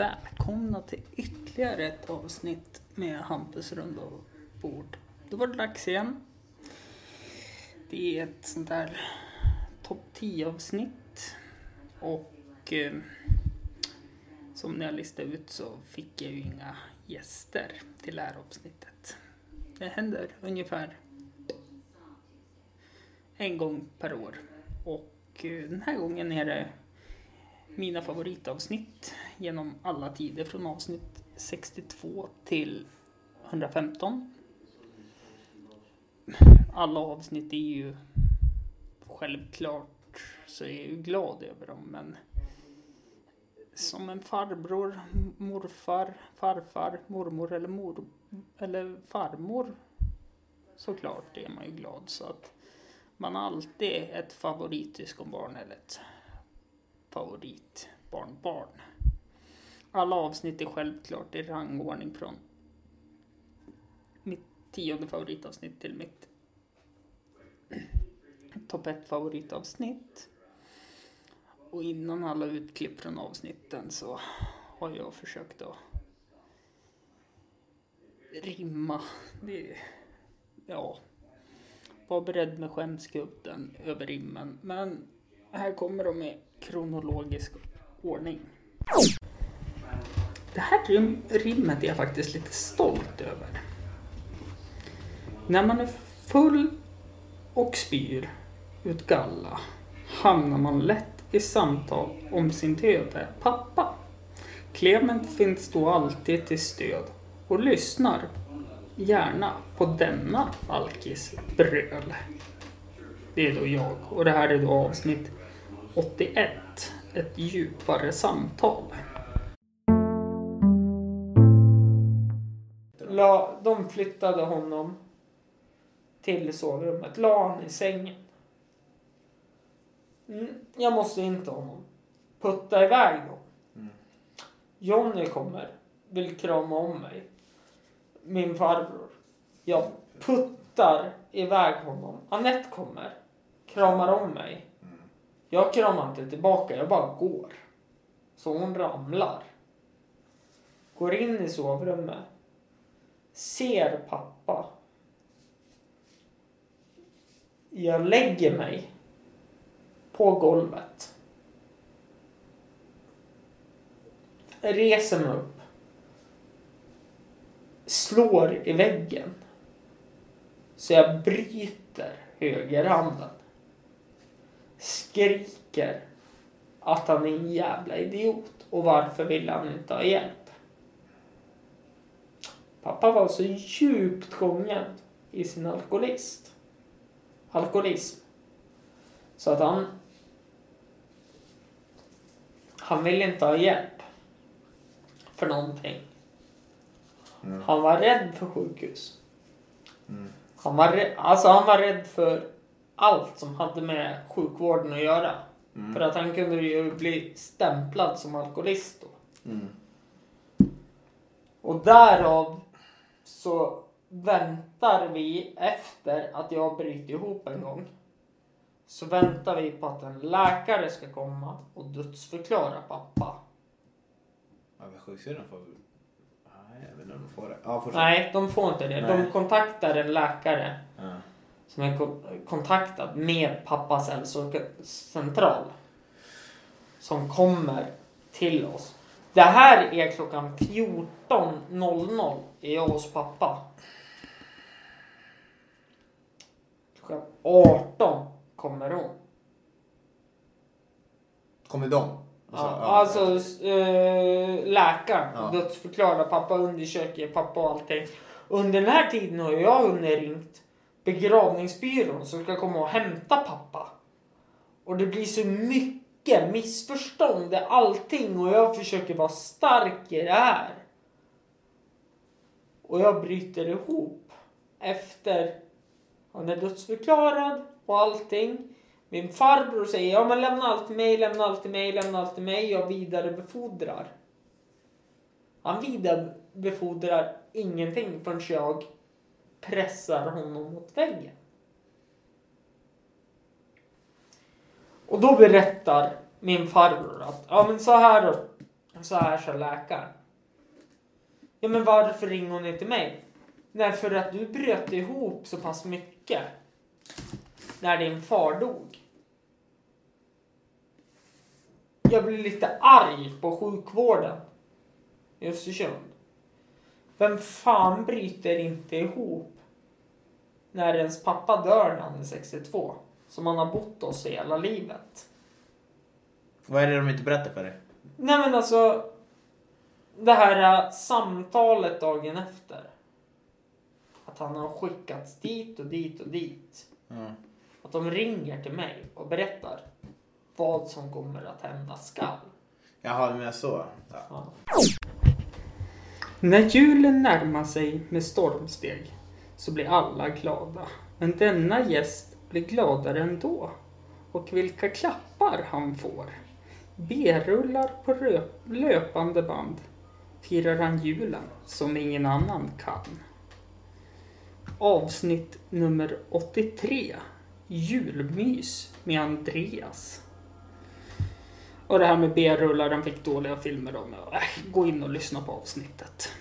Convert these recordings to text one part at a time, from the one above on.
Välkomna till ytterligare ett avsnitt med Hampus runda bord. Då var det dags igen. Det är ett sånt där topp 10 avsnitt och eh, som ni har listat ut så fick jag ju inga gäster till det här avsnittet. Det händer ungefär en gång per år och eh, den här gången är det mina favoritavsnitt genom alla tider från avsnitt 62 till 115. Alla avsnitt är ju självklart så är jag ju glad över dem men som en farbror, morfar, farfar, mormor eller mor eller farmor såklart är man ju glad så att man har alltid ett favorityskonbarn. eller ett favoritbarnbarn. Alla avsnitt är självklart i rangordning från mitt tionde favoritavsnitt till mitt topp ett favoritavsnitt. Och innan alla utklipp från avsnitten så har jag försökt att rimma. Det, ja, var beredd med skämskudden över rimmen. Men här kommer de i kronologisk ordning. Det här rim, rimmet är jag faktiskt lite stolt över. När man är full och spyr ut galla hamnar man lätt i samtal om sin döde pappa. Clement finns då alltid till stöd och lyssnar gärna på denna alkis bröl. Det är då jag och det här är då avsnitt 81. Ett djupare samtal. La, de flyttade honom till sovrummet. La han i sängen. Mm, jag måste in till honom. Putta iväg dem. Mm. Jonny kommer. Vill krama om mig. Min farbror. Jag puttar iväg honom. Anette kommer. Kramar om mig. Jag kramar inte tillbaka, jag bara går. Så hon ramlar. Går in i sovrummet. Ser pappa. Jag lägger mig på golvet. Reser mig upp. Slår i väggen. Så jag bryter högerhanden skriker att han är en jävla idiot och varför vill han inte ha hjälp? Pappa var så djupt gången i sin alkoholist. alkoholism så att han han ville inte ha hjälp för någonting. Mm. Han var rädd för sjukhus. Mm. Han, var rädd, alltså han var rädd för allt som hade med sjukvården att göra. Mm. För att han kunde ju bli stämplad som alkoholist då. Mm. Och därav så väntar vi efter att jag bryter ihop en gång. Så väntar vi på att en läkare ska komma och dödsförklara pappa. Ja, men sjuksyrran får... Nej, jag vet inte om de får det. Ja, Nej, de får inte det. Nej. De kontaktar en läkare. Ja som är kontaktad med pappas hälsocentral. Som kommer till oss. Det här är klockan 14.00 är jag hos pappa. Klockan 18 kommer hon. Kommer de? Ja, alltså äh, läkaren ja. dödsförklarar pappa, undersöker pappa och allting. Under den här tiden har jag hunnit ringt begravningsbyrån som ska komma och hämta pappa. Och det blir så mycket missförstånd i allting och jag försöker vara stark i det här. Och jag bryter ihop efter han är dödsförklarad och allting. Min farbror säger ja men lämna allt till mig, lämna allt till mig, lämna allt till mig. Jag vidarebefordrar. Han vidarebefordrar ingenting förrän jag pressar honom mot väggen. Och då berättar min farbror att ja men så här så här sa läkaren. Ja men varför ringer hon inte mig? Nej för att du bröt ihop så pass mycket när din far dog. Jag blir lite arg på sjukvården i Östersund. Vem fan bryter inte ihop när ens pappa dör när han är 62? Som han har bott hos hela livet. Vad är det de inte berättar för dig? Nej men alltså. Det här äh, samtalet dagen efter. Att han har skickats dit och dit och dit. Ja. Att de ringer till mig och berättar vad som kommer att hända skall. Jaha, du menar så? Ja. Ja. När julen närmar sig med stormsteg så blir alla glada. Men denna gäst blir gladare ändå. Och vilka klappar han får. B-rullar på löpande band firar han julen som ingen annan kan. Avsnitt nummer 83. Julmys med Andreas. Och det här med B-rullar, den fick dåliga filmer om. Äh, gå in och lyssna på avsnittet.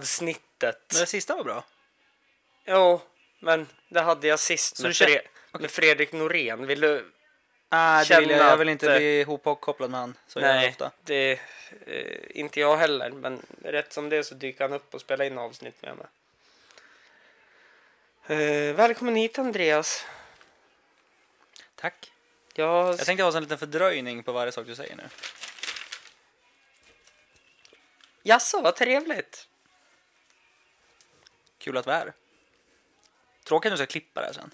Avsnittet. Men det sista var bra. Jo, men det hade jag sist Så med, du Fre- med Fredrik Norén. Vill du? Nej, det vill jag, jag vill inte bli ihopkopplad med han. Så Nej, ofta. det eh, inte jag heller. Men rätt som det är så dyker han upp och spelar in avsnitt med mig. Eh, välkommen hit Andreas. Tack. Jag, Jag tänkte ha en liten fördröjning på varje sak du säger nu. Jaså, vad trevligt. Kul att vi är här. Tråkigt att du ska klippa det här sen.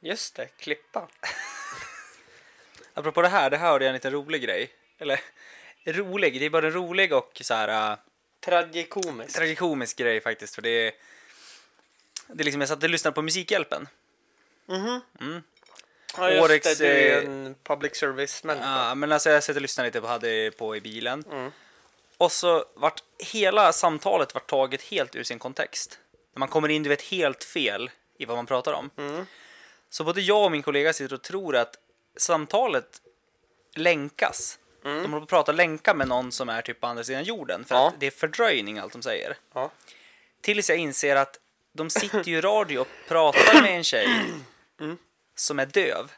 Just det, klippa. Apropå det här, det här hörde jag en liten rolig grej. Eller rolig, det är både en rolig och så här uh, Tragikomiskt. tragikomisk grej faktiskt. För det är, det är liksom, jag satt och lyssnade på Musikhjälpen. Mhm. Mm. Ja, just Årets, det, du är eh, en public service-människa. Ja, men alltså jag satt och lyssnade lite på, hade på i bilen. Mm. Och så vart hela samtalet vart taget helt ur sin kontext. När man kommer in, du vet, helt fel i vad man pratar om. Mm. Så både jag och min kollega sitter och tror att samtalet länkas. Mm. De håller på att prata länka med någon som är typ på andra sidan jorden. För Ja. att det är fördröjning allt de säger. Ja. Tills jag inser att de sitter ju i radio och pratar med en tjej Mm. som är döv.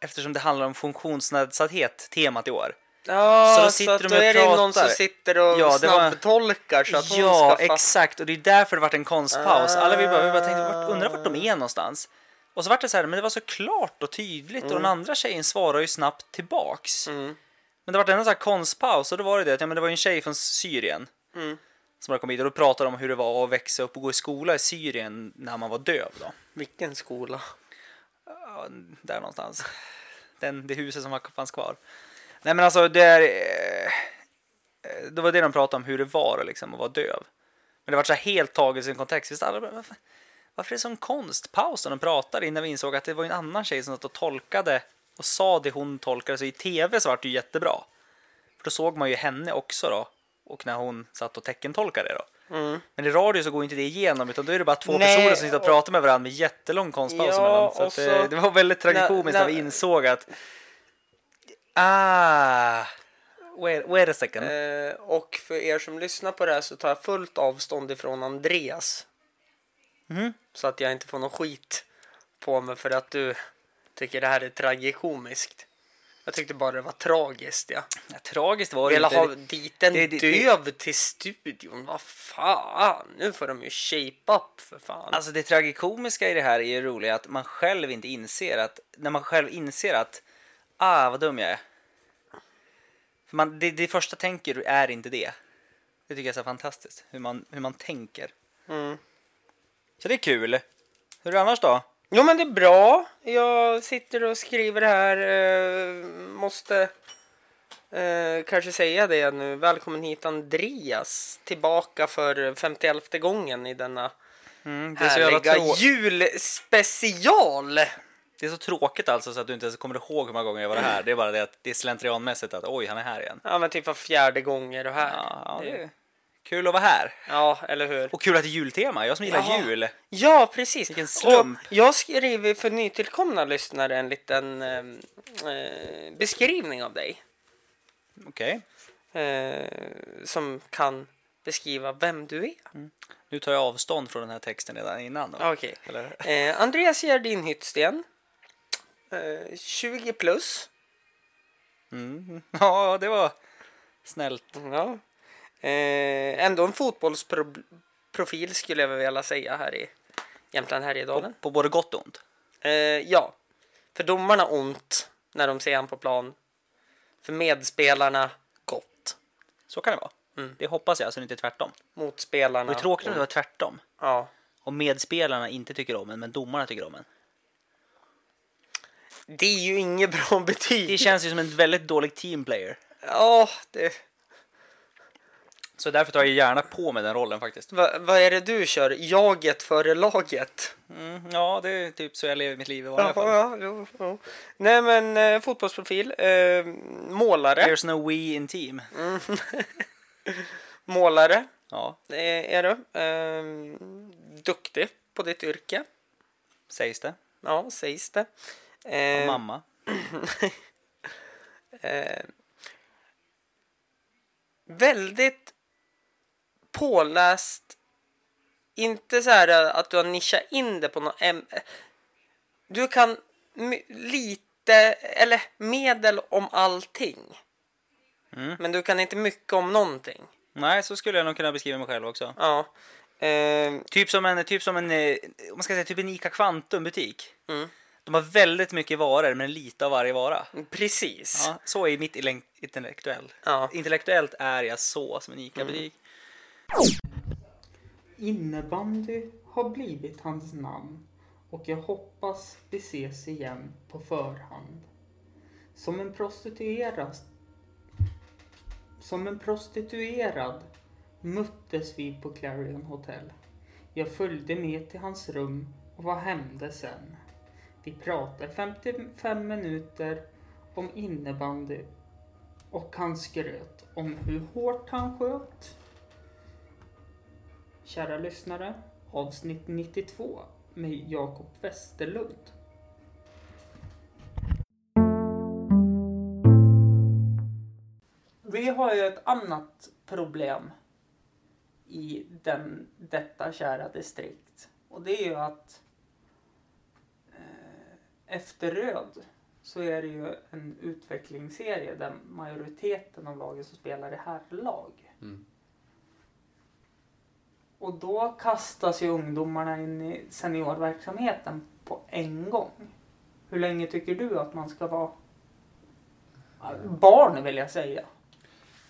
Eftersom det handlar om funktionsnedsatthet, temat i år. Ja, Så så, då sitter att de då är det någon som sitter och Ja, var- snabbtolkar så att hon ja, ska fatta. exakt. Och det är därför det vart en konstpaus. Alla vi bara, vi bara tänkte, vart, undrar vart de är någonstans. Och så vart det så här, men det var så klart och tydligt och den andra tjejen svarar ju snabbt tillbaks. Mm. Men det vart en sån här konstpaus och då var det det att ja, men det var ju en tjej från Syrien Mm. som hade kommit hit och då pratade de om hur det var att växa upp och gå i skola i Syrien när man var döv då. Vilken skola? Ja, där någonstans. Den, det huset som fanns kvar. Nej men alltså det är... eh, Det var det de pratade om hur det var liksom, att vara döv. Men det var så helt taget i sin kontext. Visst, alla bara, varför, varför är det sån konstpaus när de pratade innan vi insåg att det var en annan tjej som satt och tolkade och sa det hon tolkade. Så i tv så var det ju jättebra. För då såg man ju henne också då. Och när hon satt och teckentolkade det då. Mm. Men i radio så går inte det igenom utan då är det bara två Nej, personer som sitter och och- pratar med varandra med jättelång konstpaus Ja, emellan. Så så- det var väldigt tragikomiskt när, när- vi insåg att Ah, wait, wait a second. Eh, och för er som lyssnar på det här så tar jag fullt avstånd ifrån Andreas. Mhm. Så att jag inte får någon skit på mig för att du tycker det här är tragikomiskt. Jag tyckte bara det var tragiskt. Ja. Ja, tragiskt var det Vill inte. ha dit en det- det- döv till studion. Vad fan, nu får de ju shape up för fan. Alltså det tragikomiska i det här är ju roligt att man själv inte inser att när man själv inser att ah vad dum jag är. För man, det, det första tänker du är inte det. Det tycker jag är så fantastiskt hur man, hur man tänker. Mm. Så det är kul. Hur är det annars då? Jo men det är bra. Jag sitter och skriver här. Eh, måste eh, kanske säga det nu. Välkommen hit Andreas. Tillbaka för 51 gången i denna Mm, det, är så jävla härliga trå- julspecial. Det är så tråkigt alltså så att du inte ens kommer ihåg hur många gånger jag var här. Det är bara det att det är slentrianmässigt att oj, han är här igen. Ja men typ var fjärde gånger och här. Ja, det är kul att vara här. Ja, eller hur? Och kul att det är jultema. Jag som gillar Ja. jul. Ja, precis. Vilken slump. Och jag skriver för nytillkomna lyssnare en liten eh, eh, beskrivning av dig. Okej, Eh, som kan beskriva vem du är. nu tar jag avstånd från den här texten redan innan. Okej. Eller? Eh, Andreas Gerdin Hyttsten. Eh, 20 plus. Mm. Ja, det var snällt. Ja. Eh, ändå en fotbollsprofil skulle jag vilja säga här i Jämtland Härjedalen. På, på både gott och ont. Eh, ja, för domarna ont när de ser han på plan. För medspelarna gott. Så kan det vara. Mm. Det hoppas jag, så det inte är tvärtom. Motspelarna Det är tråkigt om det var tvärtom. Ja. Om medspelarna inte tycker om en, men domarna tycker om en. Det är ju inget bra betyg. Det känns ju som en väldigt dålig teamplayer. Ja, det... Så därför tar jag gärna på mig den rollen faktiskt. Va, vad är det du kör? Jaget före laget? Mm, ja, det är typ så jag lever mitt liv i Ja, fall. ja, jo, jo. Nej men eh, fotbollsprofil. Eh, målare. There's no we in team. Målare Ja, eh, är du. Eh, duktig på ditt yrke. sägs det. Ja, sägs det. Eh, mamma. eh, väldigt påläst. Inte så här att du har nischat in det på något ämne. Du kan lite, eller medel om allting. Mm. Men du kan inte mycket om någonting. Nej, så skulle jag nog kunna beskriva mig själv också. Ja. Eh, Typ som en, typ som en, eh, om man ska säga typ en Ica Quantum butik. Mm. De har väldigt mycket varor, men lite av varje vara. precis. Ja, så är mitt intellektuell. Ja. Intellektuellt är jag så som en Ica-butik. Innebandy har blivit hans namn och jag hoppas vi ses igen på förhand. Som en prostituerad som en prostituerad möttes vi på Clarion Hotel. Jag följde med till hans rum och vad hände sen? Vi pratade 55 minuter om innebandy och han skröt om hur hårt han sköt Kära lyssnare, avsnitt 92 med Jakob Westerlund. Vi har ju ett annat problem i den, detta kära distrikt. Och det är ju att efter röd så är det ju en utvecklingsserie där majoriteten av lagen som spelar är herrlag. Mm. Och då kastas ju ungdomarna in i seniorverksamheten på en gång. Hur länge tycker du att man ska vara barn vill jag säga?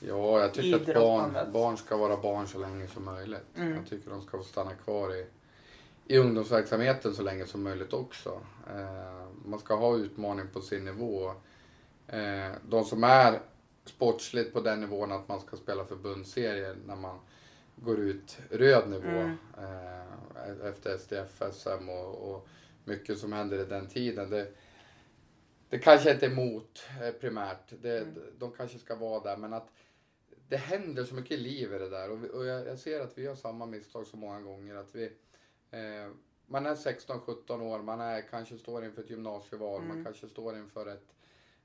Ja, jag tycker att barn, barn ska vara barn så länge som möjligt. Mm. Jag tycker de ska få stanna kvar i, i ungdomsverksamheten så länge som möjligt också. Eh, man ska ha utmaning på sin nivå. Eh, de som är sportsligt på den nivån att man ska spela förbundsserier när man går ut röd nivå Mm. eh, efter SDF, SM och, och mycket som händer i den tiden. Det, det kanske inte är emot primärt. Det, Mm. De kanske ska vara där men att det händer så mycket liv i det där och, vi, och jag, jag ser att vi gör samma misstag så många gånger. Att vi, man är 16-17 år, man är, kanske står inför ett gymnasieval, man Mm. kanske står inför ett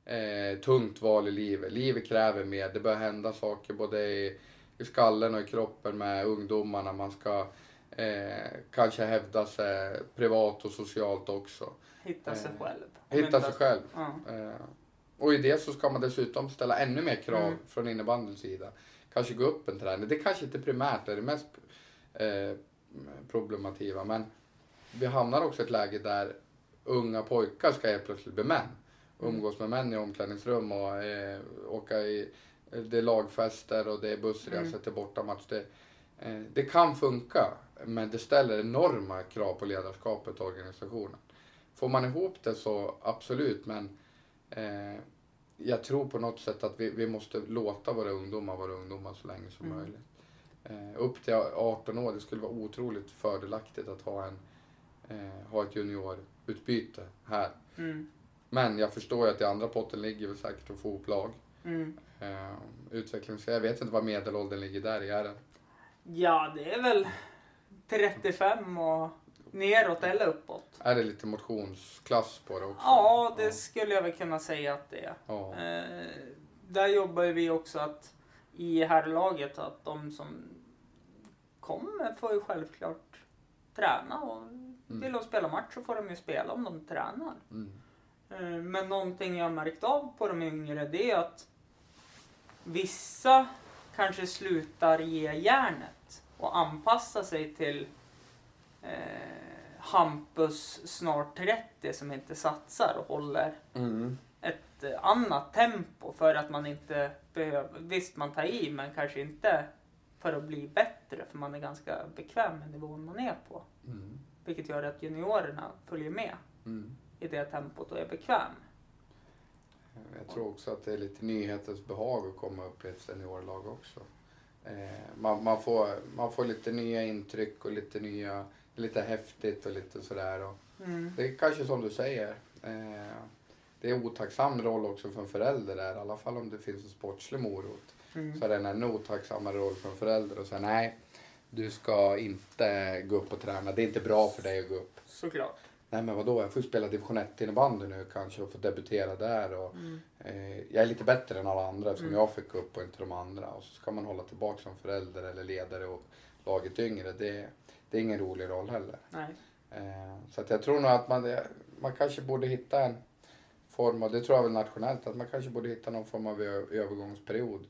eh, tungt val i livet. Livet kräver mer, det börjar hända saker både i, i skallen och i kroppen med ungdomarna. Man ska eh, kanske hävda sig privat och socialt också. Hitta sig Eh, själv. Hitta sig själv. Eh, och i det så ska man dessutom ställa ännu mer krav Mm. från innebandyns sida. Kanske gå upp en träning. Det kanske inte primärt är det mest eh, problemativa men vi hamnar också i ett läge där unga pojkar ska helt plötsligt bli män. Umgås med män i omklädningsrum och eh, åka i det är lagfester och det är bussresor Mm. till bortamatch. Det, Eh, det kan funka, men det ställer enorma krav på ledarskapet och organisationen. Får man ihop det så absolut, men eh, jag tror på något sätt att vi, vi måste låta våra ungdomar vara ungdomar så länge som Mm. möjligt. Eh, upp till 18 år, det skulle vara otroligt fördelaktigt att ha, en, eh, ha ett juniorutbyte här. Mm. Men jag förstår ju att i andra potten ligger väl säkert att få ihop lag. Mm. Eh, utvecklings... Jag vet inte vad medelåldern ligger där i. Är den? Ja, det är väl 35 och neråt eller uppåt. Är det lite motionsklass på det också? Ja, det skulle jag väl kunna säga att det är. Ja. Eh, där jobbar ju vi också att i herrlaget att de som kommer får ju självklart träna och vill de spela match så får de ju spela om de tränar. Mm. Eh, Men någonting jag märkt av på de yngre det är att vissa kanske slutar ge järnet och anpassa sig till eh, Hampus snart 30 som inte satsar och håller Mm. Ett eh, annat tempo för att man inte behöver, visst man tar i men kanske inte för att bli bättre för man är ganska bekväm med nivån man är på. Mm. Vilket gör att juniorerna följer med Mm. i det tempot och är bekväm. Jag tror också att det är lite nyhetens behag att komma upp i ett seniorlag också. Eh, man, man, får, man får lite nya intryck och lite nya, lite häftigt och lite sådär. Och Mm. det är kanske som du säger. Eh, det är en otacksam roll också för en förälder där, i alla fall om det finns en sportslig morot. Mm. Så är det en otacksammare roll för en förälder att säga nej, du ska inte gå upp och träna. Det är inte bra för dig att gå upp. Såklart. Nej men vadå, jag får ju spela division 1 innebandy nu kanske och få debutera där. Och, Mm. eh, jag är lite bättre än alla andra eftersom Mm. jag fick upp och inte de andra. Och så ska man hålla tillbaka som förälder eller ledare och laget yngre. Det, det är ingen rolig roll heller. Eh, så att jag tror nog att man, man kanske borde hitta en form, och det tror jag väl nationellt, att man kanske borde hitta någon form av övergångsperiod.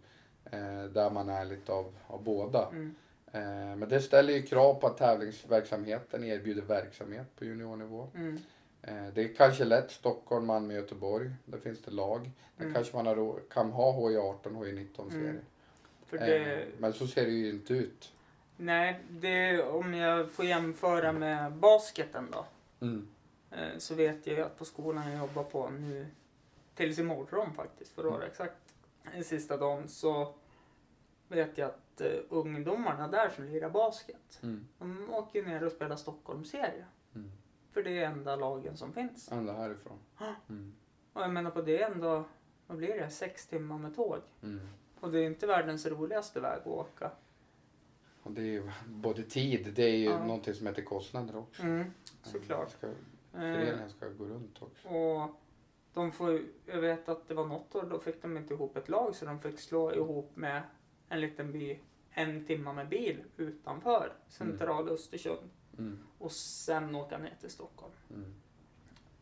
Eh, där man är lite av, av båda. Mm. Eh, men det ställer ju krav på att tävlingsverksamheten erbjuder verksamhet på juniornivå. Mm. Eh, det är kanske lätt Stockholm, Malmö, Göteborg. Där finns det lag. Där Mm. kanske man har, kan ha HI18, HI19 serie. Mm. För det, Eh, men så ser det ju inte ut. nej, det, om jag får jämföra med basketen då. Mm. Eh, Så vet jag ju att på skolan jag jobbar på nu, tills imorgon faktiskt, för att vara exakt, den sista dagen, så vet jag att eh, ungdomarna där som lirar basket, Mm. de åker ner och spelar Stockholmsserie. Mm. För det är enda lagen som finns. Ända härifrån. Mm. Och jag menar på det ändå, vad blir det, sex timmar med tåg. Mm. Och det är inte världens roligaste väg att åka. Och det är ju både tid, det är ju Ja. någonting som heter kostnader också. Mm, såklart. Ska, Eh, föreningen ska gå runt också. och de får, jag vet att det var något år då fick de inte ihop ett lag så de fick slå ihop med en liten by en timma med bil utanför centrala Östersund Mm. och sen åka ner till Stockholm. Mm.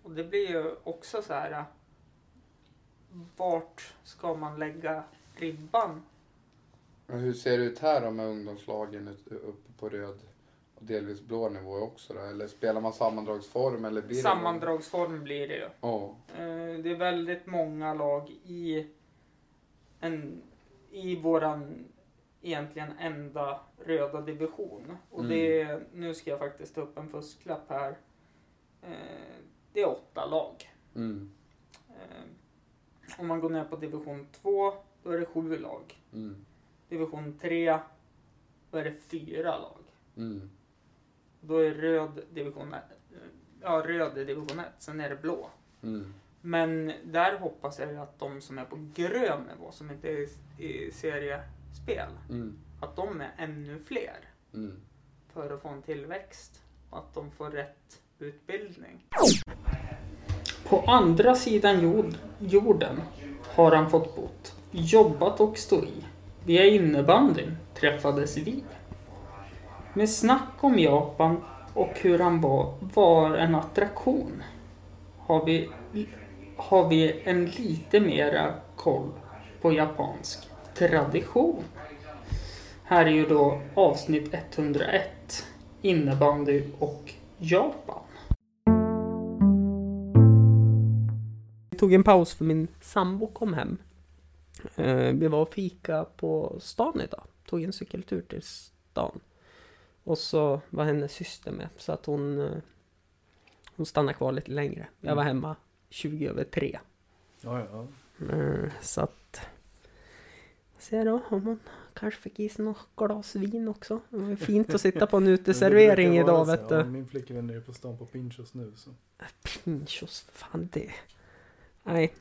Och det blir ju också så här. Vart ska man lägga ribban? Men hur ser det ut här då med ungdomslagen uppe på röd delvis blå nivå också då? Eller spelar man sammandragsform eller blir det? Sammandragsform blir det ju. Eh, Det är väldigt många lag i, en, i våran egentligen enda röda division. Och Mm. det är, nu ska jag faktiskt ta upp en fusklapp här. Eh, Det är åtta lag. Mm. Eh, Om man går ner på division 2, då är det sju lag. Mm. Division 3, då är det fyra lag. Mm. Då är röd division 1. Ja, röd division 1, sen är det blå. Mm. Men där hoppas jag att de som är på grön nivå, som inte är i seriespel, Mm. att de är ännu fler Mm. för att få en tillväxt och att de får rätt utbildning. På andra sidan jord, jorden har han fått bott, jobbat och stå i. Via innebandyn träffades vi. Med snack om Japan och hur han var, var en attraktion har vi, har vi en lite mera koll på japansk tradition. Här är ju då avsnitt 101 innebandy och Japan. Jag tog en paus för min sambo kom hem. Eh, vi var och fika på stan idag. Tog en cykeltur till stan. Och så var hennes syster med så att hon, eh, hon stannade kvar lite längre. Jag var hemma 20 över tre. Ja, ja. Eh, Så att... Se då om man kanske fick i sig något glas vin också. Det var fint att sitta på en uteservering idag vet Ja, du. min flickvän är ju på stan på Pinchos nu så. Pinchos, fan det... Nej.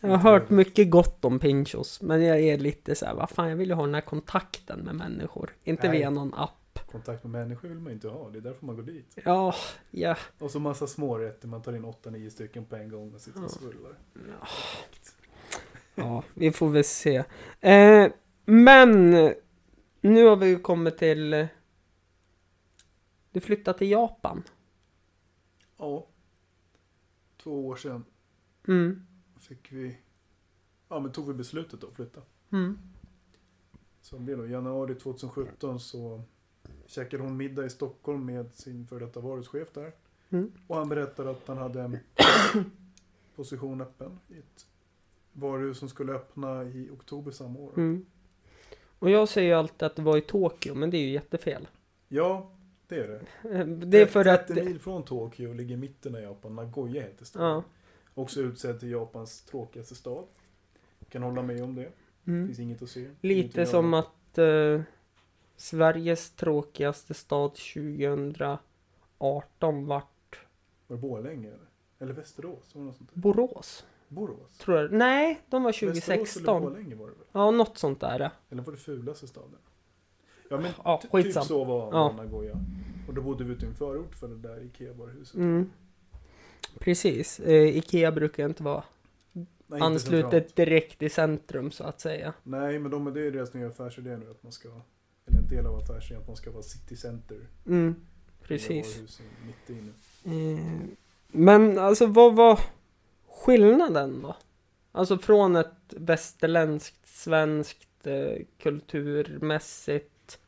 Jag har hört mycket gott om Pinchos. Men jag är lite så här, vad fan jag vill ju ha den här kontakten med människor. Inte Nej. via någon app. Kontakt med människor vill man inte ha, det är därför man går dit. Ja, ja. Och så massa smårätter, man tar in 8-9 stycken på en gång och sitter och Ja. svullar. Ja, vi får väl se. Eh, men nu har vi ju kommit till... Du flyttade till Japan. Ja. Två år sedan Mm. fick vi, ja men tog vi beslutet då att flytta. Mm. Så det blev då januari 2017 så käkade hon middag i Stockholm med sin före detta varuhuschef där. Mm. Och han berättade att han hade en position öppen i ett varuhus som skulle öppna i oktober samma år. Mm. Och jag säger ju alltid att det var i Tokyo, men det är ju jättefel. Ja, det är det. Det är för att... 30 mil från Tokyo ligger mitten av Japan. Nagoya heter staden. Ja. Också utsedd till Japans tråkigaste stad. Kan hålla med om det. Mm. finns inget att se. Lite att som att eh, Sveriges tråkigaste stad 2018 vart Var det Borlänge eller? Eller Västerås? Var det något sånt där? Borås. Borås? Tror jag. Nej, de var Västerås eller 2016. Borlänge var det väl? Ja, något sånt där. Eller var det fulaste staden? Ja men Ja, ty- typ så var, Ja. Nagoya. Och då bodde vi ute i en förort för det där Ikea-varuhuset. Mm. Precis. Eh, Ikea brukar inte vara Nej, anslutet centralt. direkt i centrum så att säga. Nej, men de, det är deras nya affärsidé nu att man ska, del av affärsidén att man ska vara city center. Mm. Precis. Eh, men alltså vad var skillnaden då? Alltså från ett västerländskt, svenskt, eh, kulturmässigt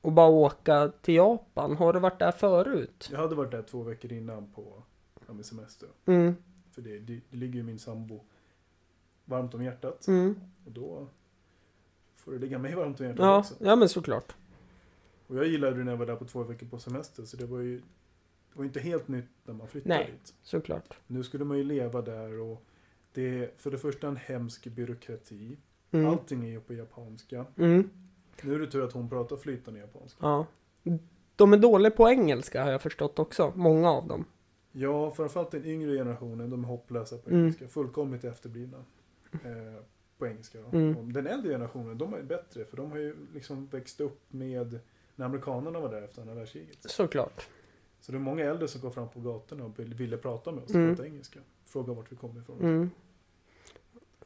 och bara åka till Japan. Har du varit där förut? Jag hade varit där två veckor innan på ja, min semester. Mm, För det, det, det ligger ju min sambo varmt om hjärtat. mm. Och då får det ligga mig varmt om hjärtat Ja, också. ja men såklart. Och jag gillade det när jag var där på två veckor på semester. Så det var ju det var inte helt nytt när man flyttade Nej. dit. Såklart. Nu skulle man ju leva där och det är för det första en hemsk byråkrati. Mm. Allting är ju på japanska. Mm. Nu är det tur att hon pratar flytande japanska. Ja. De är dåliga på engelska har jag förstått också. Många av dem. Ja, framförallt den yngre generationen, de är hopplösa på Mm. engelska. Fullkomligt efterblivna. Eh, på engelska. Mm. Den äldre generationen, de är bättre. För de har ju liksom växt upp med när amerikanerna var där efter andra världskriget. Såklart. Så det är många äldre som går fram på gatorna och vill- ville prata med oss Mm. prata engelska. Fråga vart vi kommer ifrån. Mm.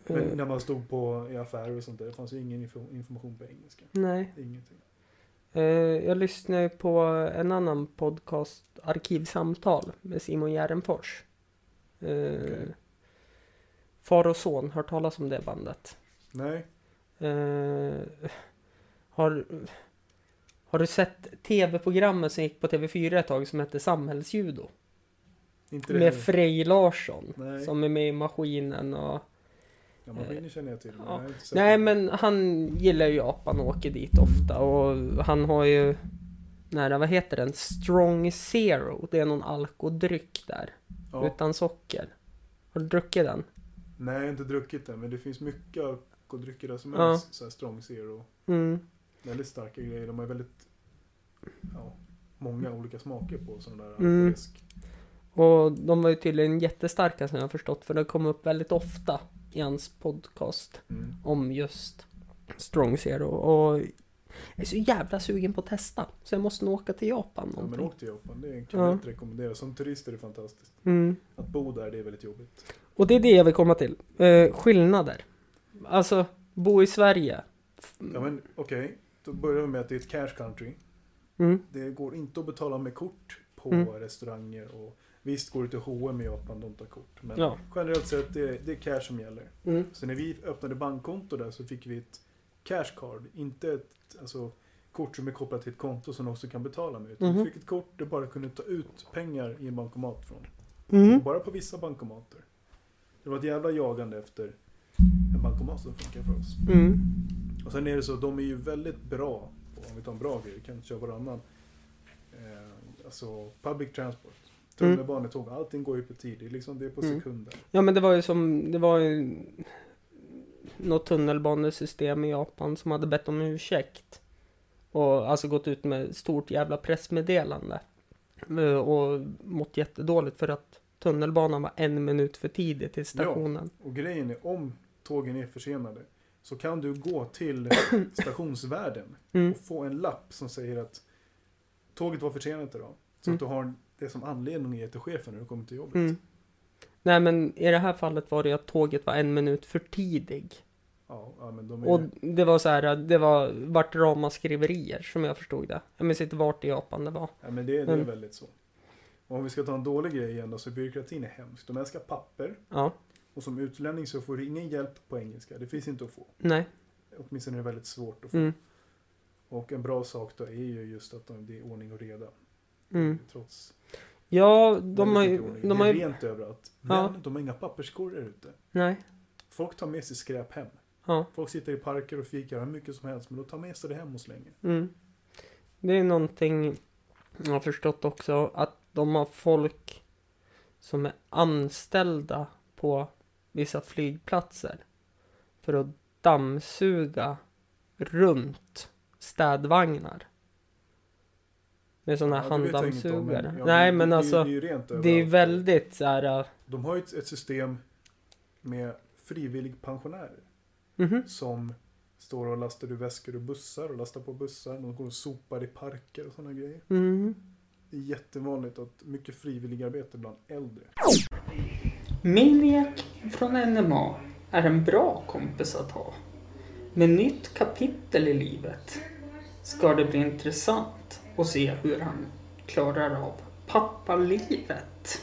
Men Eh, när man stod på, i affärer och sånt där, det fanns ju ingen info- information på engelska. nej. Ingenting. Eh, jag lyssnar ju på en annan podcast, Arkivsamtal, med Simon Gärdenfors. Eh, Far och son, hört talas om det bandet? Nej, Eh, har, har du sett tv-programmet som gick på TV4 ett tag som hette Samhällsjudo? inte det. Med. Frej Larsson, Nej. som är med i Maskinen och... Ja, maskiner känner jag till. Men Ja. jag Nej men han gillar ju Japan och åker dit ofta och han har ju nära, vad heter den? Strong Zero. Det är någon alkodryck där. ja. Utan socker. Har du druckit den? Nej, jag har inte druckit det. Men det finns mycket alkoholdrycker där som är Ja. så här strong zero. Mm. Väldigt starka grejer. De har väldigt ja, många olika smaker på sådana där Mm. Och de var ju tydligen jättestarka som jag har förstått. För det kom upp väldigt ofta i hans podcast. Mm. Om just Strong Zero. Och jag är så jävla sugen på att testa. Så jag måste nog åka till Japan Ja, men någonting. åk till Japan. Det kan Ja. jag inte rekommendera. Som turist är det fantastiskt. Mm. Att bo där, det är väldigt jobbigt. Och det är det jag vill komma till. Eh, skillnader. Alltså, bo i Sverige. Ja, men okej. Då börjar vi med att det är ett cash country. Mm. Det går inte att betala med kort på Mm. restauranger. Och visst går det till H&M i Japan, de tar kort. Men Ja. generellt sett, det är, det är cash som gäller. Mm. Så när vi öppnade bankkonto där så fick vi ett cash card. Inte ett alltså, kort som är kopplat till ett konto som också kan betala med. Utan. Vi fick ett kort där bara kunde ta ut pengar i en bankomat från. Mm. Bara på vissa bankomater. Det var ett jävla jagande efter en bankomat som funkar för oss. Mm. Och sen är det så, de är ju väldigt bra på om vi tar en bra grej, kan köra varannan. Eh, alltså public transport. Tunnelbanetåg, allting går ju på tid. Det är liksom det är på Mm. sekunder. Ja men det var ju som, det var ju något tunnelbanesystem i Japan som hade bett om ursäkt. Och alltså gått ut med stort jävla pressmeddelande. Eh, Och mått jättedåligt för att tunnelbanan var en minut för tidigt till stationen. Och grejen är, om tågen är försenade så kan du gå till stationsvärden Mm. och få en lapp som säger att tåget var försenat idag. Så Mm. att du har det som anledning att ge till chefen när du kommer till jobbet. Mm. Nej men i det här fallet var det ju att tåget var en minut för tidig. Ja, ja, men de är... Och det var så här, det var vart ramaskriverier som jag förstod det. Jag minns inte vart i Japan det var. Ja, men det, det är Mm. väldigt så. Och om vi ska ta en dålig grej igen då, så byråkratin är hemsk. De älskar papper. Ja, Och som utlänning så får du ingen hjälp på engelska. Det finns inte att få. nej. Åtminstone är det väldigt svårt att få. Mm. Och en bra sak då är ju just att de, det är ordning och reda. Mm. Trots Ja, de har ju, de det har är ju, rent överallt. Ja. Men de har inga papperskorgar ute. nej. Folk tar med sig skräp hem. Ja. Folk sitter i parker och fikar hur mycket som helst. Men de tar med sig det hem och slänger. Mm. Det är någonting jag har förstått också att de har folk som är anställda på vissa flygplatser för att dammsuga runt städvagnar. Med sådana Ja, det handdammsugare. ja, Nej det- men det, alltså, Det rent det är väldigt så här. äh, De har ju ett, ett system med frivillig pensionärer. mhm. Som står och lastar ur väskor och bussar och lastar på bussar. De går och sopar i parker och sådana grejer. Mhm. Det är jättevanligt att mycket frivilligarbete bland äldre. Maniac från NMA är en bra kompis att ha. Med nytt kapitel i livet ska det bli intressant att se hur han klarar av pappalivet.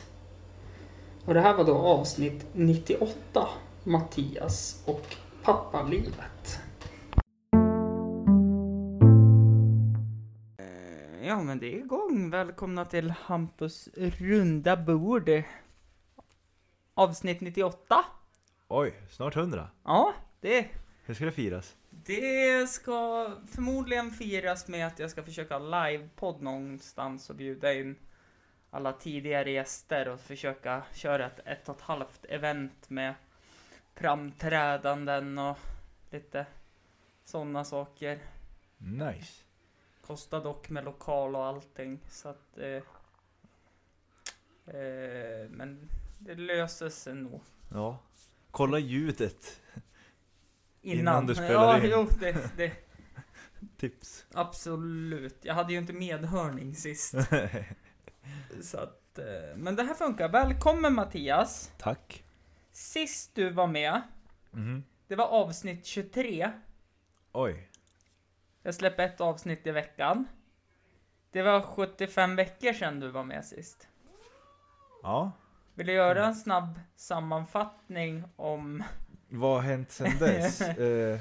Och det här var då avsnitt 98, Mattias och pappalivet. Ja, men det är igång. Välkomna till Hampus runda bord. Avsnitt 98. Oj, snart 100. Ja, det, Hur ska det firas? det ska förmodligen firas med att jag ska försöka livepodd någonstans och bjuda in alla tidigare gäster och försöka köra ett ett och ett halvt event med framträdanden och lite sådana saker. Nice. Kostar dock med lokal och allting så att eh, eh, Men det löser sig nog Ja. Kolla ljudet. Innan, Innan du spelar ja, in. Jo, det, det, Tips. absolut. Jag hade ju inte medhörning sist. så att, eh, men det här funkar. Välkommen Mattias. Tack. Sist du var med, Mhm. det var avsnitt 23. Oj. Jag släpper ett avsnitt i veckan. Det var 75 veckor sedan du var med sist. Ja. Vill du göra en snabb sammanfattning om... Vad har hänt sedan dess? eh,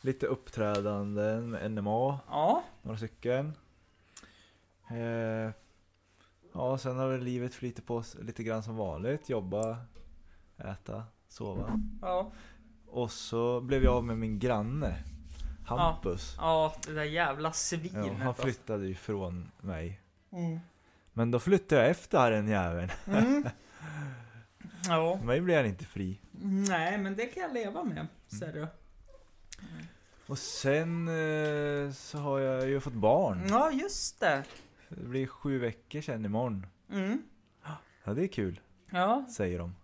lite uppträdanden med NMA, Ja, några stycken. Eh, ja, sen har väl livet flyttat på lite grann som vanligt. Jobba, äta, sova. ja, Och så blev jag av med min granne. Hampus. ja, det där jävla svinet. Ja, han alltså. flyttade ju från mig. Mm. Men då flyttade jag efter den jäveln. Mm. Ja, Mig blir han inte fri. nej men det kan jag leva med, ser du. Och sen eh, så har jag ju fått barn. Ja, just det. Det blir sju veckor sedan imorgon. Mm. Ja, det är kul, Ja, säger de.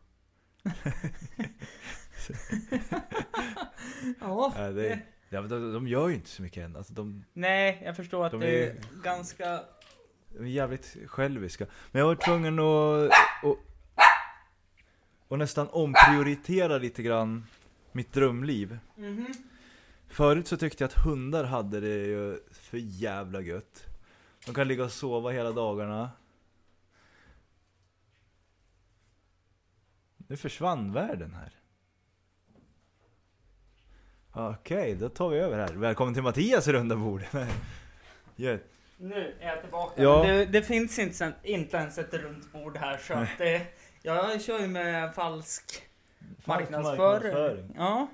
ja. Ja, det, ja, de, de gör ju inte så mycket än. Alltså, de, Nej, jag förstår att De det är- är ganska... de är jävligt själviska. Men jag var tvungen att, att, att nästan omprioritera lite grann mitt drömliv. Mhm. Förut så tyckte jag att hundar hade det ju för jävla gött. De kan ligga och sova hela dagarna. Nu försvann världen här. Okej, då tar vi över här. Välkommen till Mattias runda bord. Ja, Nu är jag tillbaka. Ja. Det, det finns inte, inte ens ett runt bord här så att det, jag kör ju med falsk marknadsföring. marknadsföring. Ja.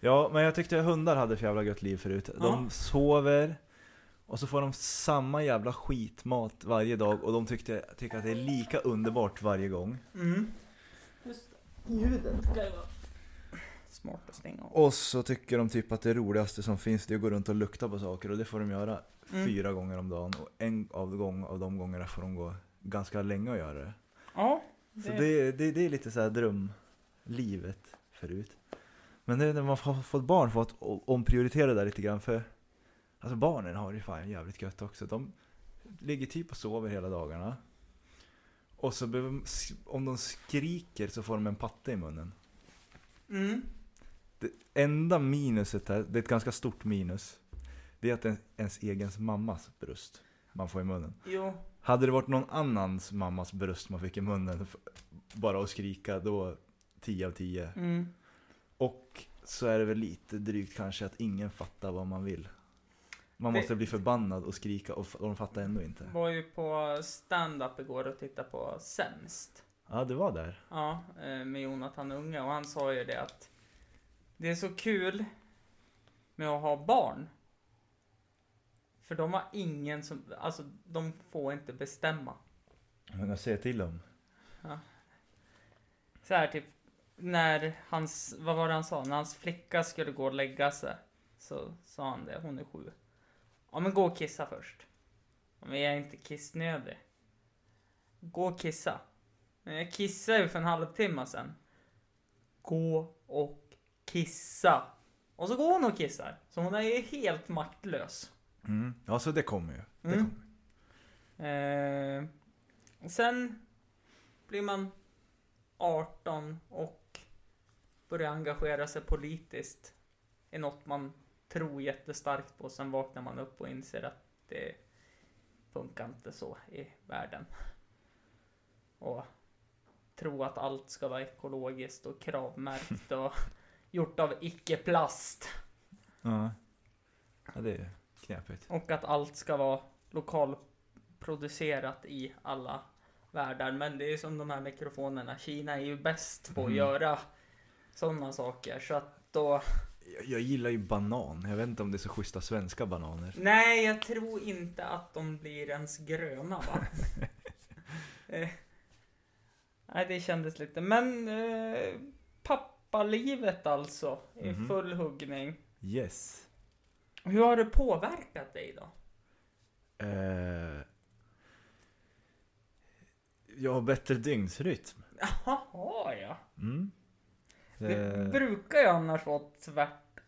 Ja, men jag tyckte hundar hade för jävla gött liv förut. De Ja. sover, Och så får de samma jävla skitmat varje dag och de tyckte, tycker att det är lika underbart varje gång. Mm. Just det. Ljudet ska ju vara smart att stänga av. Och så tycker de typ att det roligaste som finns det är att gå runt och lukta på saker och det får de göra Mm. fyra gånger om dagen och en av, gång, av de gångerna får de gå ganska länge och göra det. Ja, Så det, det, det är lite så här drömlivet förut. Men det är när man har fått barn får o- omprioritera det där lite grann för Alltså barnen har det fan jävligt gött också. De ligger typ och sover hela dagarna. Och så behöver, om de skriker så får de en patte i munnen. Mm. Det enda minuset här, det är ett ganska stort minus. Det är att en, ens egen mammas bröst man får i munnen. Jo, Hade det varit någon annans mammas bröst man fick i munnen bara att skrika, då 10 av 10. mm. Och så är det väl lite drygt kanske att ingen fattar vad man vill. Man Det- måste bli förbannad och skrika och de fattar ändå inte. var ju på stand-up igår och tittade på Sämst. Ja, det var där. Ja, eh, med Jonathan Unge och han sa ju det att det är så kul med att ha barn. För de har ingen som, alltså de får inte bestämma. Men jag säger till dem. Så här typ, när hans, vad var det han sa? När hans flicka skulle gå och lägga sig. Så sa han det, hon är sju. Ja men gå och kissa först. "Ja, Men jag är inte kissnödig. Gå och kissa. Men jag kissade ju för en halvtimme sedan. Gå och kissa. Och så går hon och kissar. Så hon är ju helt maktlös. Mm. Ja, så det kommer ju. Det Mm. kommer. Eh, sen blir man 18 och börjar engagera sig politiskt i något man tror jättestarkt på. Sen vaknar man upp och inser att det funkar inte så i världen. Och tro att allt ska vara ekologiskt och kravmärkt och gjort av icke-plast. Ja. ja, det är knepigt. Och att allt ska vara lokalproducerat i alla världar. Men det är som de här mikrofonerna. Kina är ju bäst på att Mm. göra sådana saker. Så att då... Jag, jag gillar ju banan. Jag vet inte om det är så schyssta svenska bananer. Nej, jag tror inte att de blir ens gröna va? eh, nej, det kändes lite. Men eh, pappalivet alltså. I Mhm. full huggning. Yes. Hur har det påverkat dig då? Eh, jag har bättre dygnsrytm. Jaha, ja. Mm. Det Det, brukar ju annars vara tvärt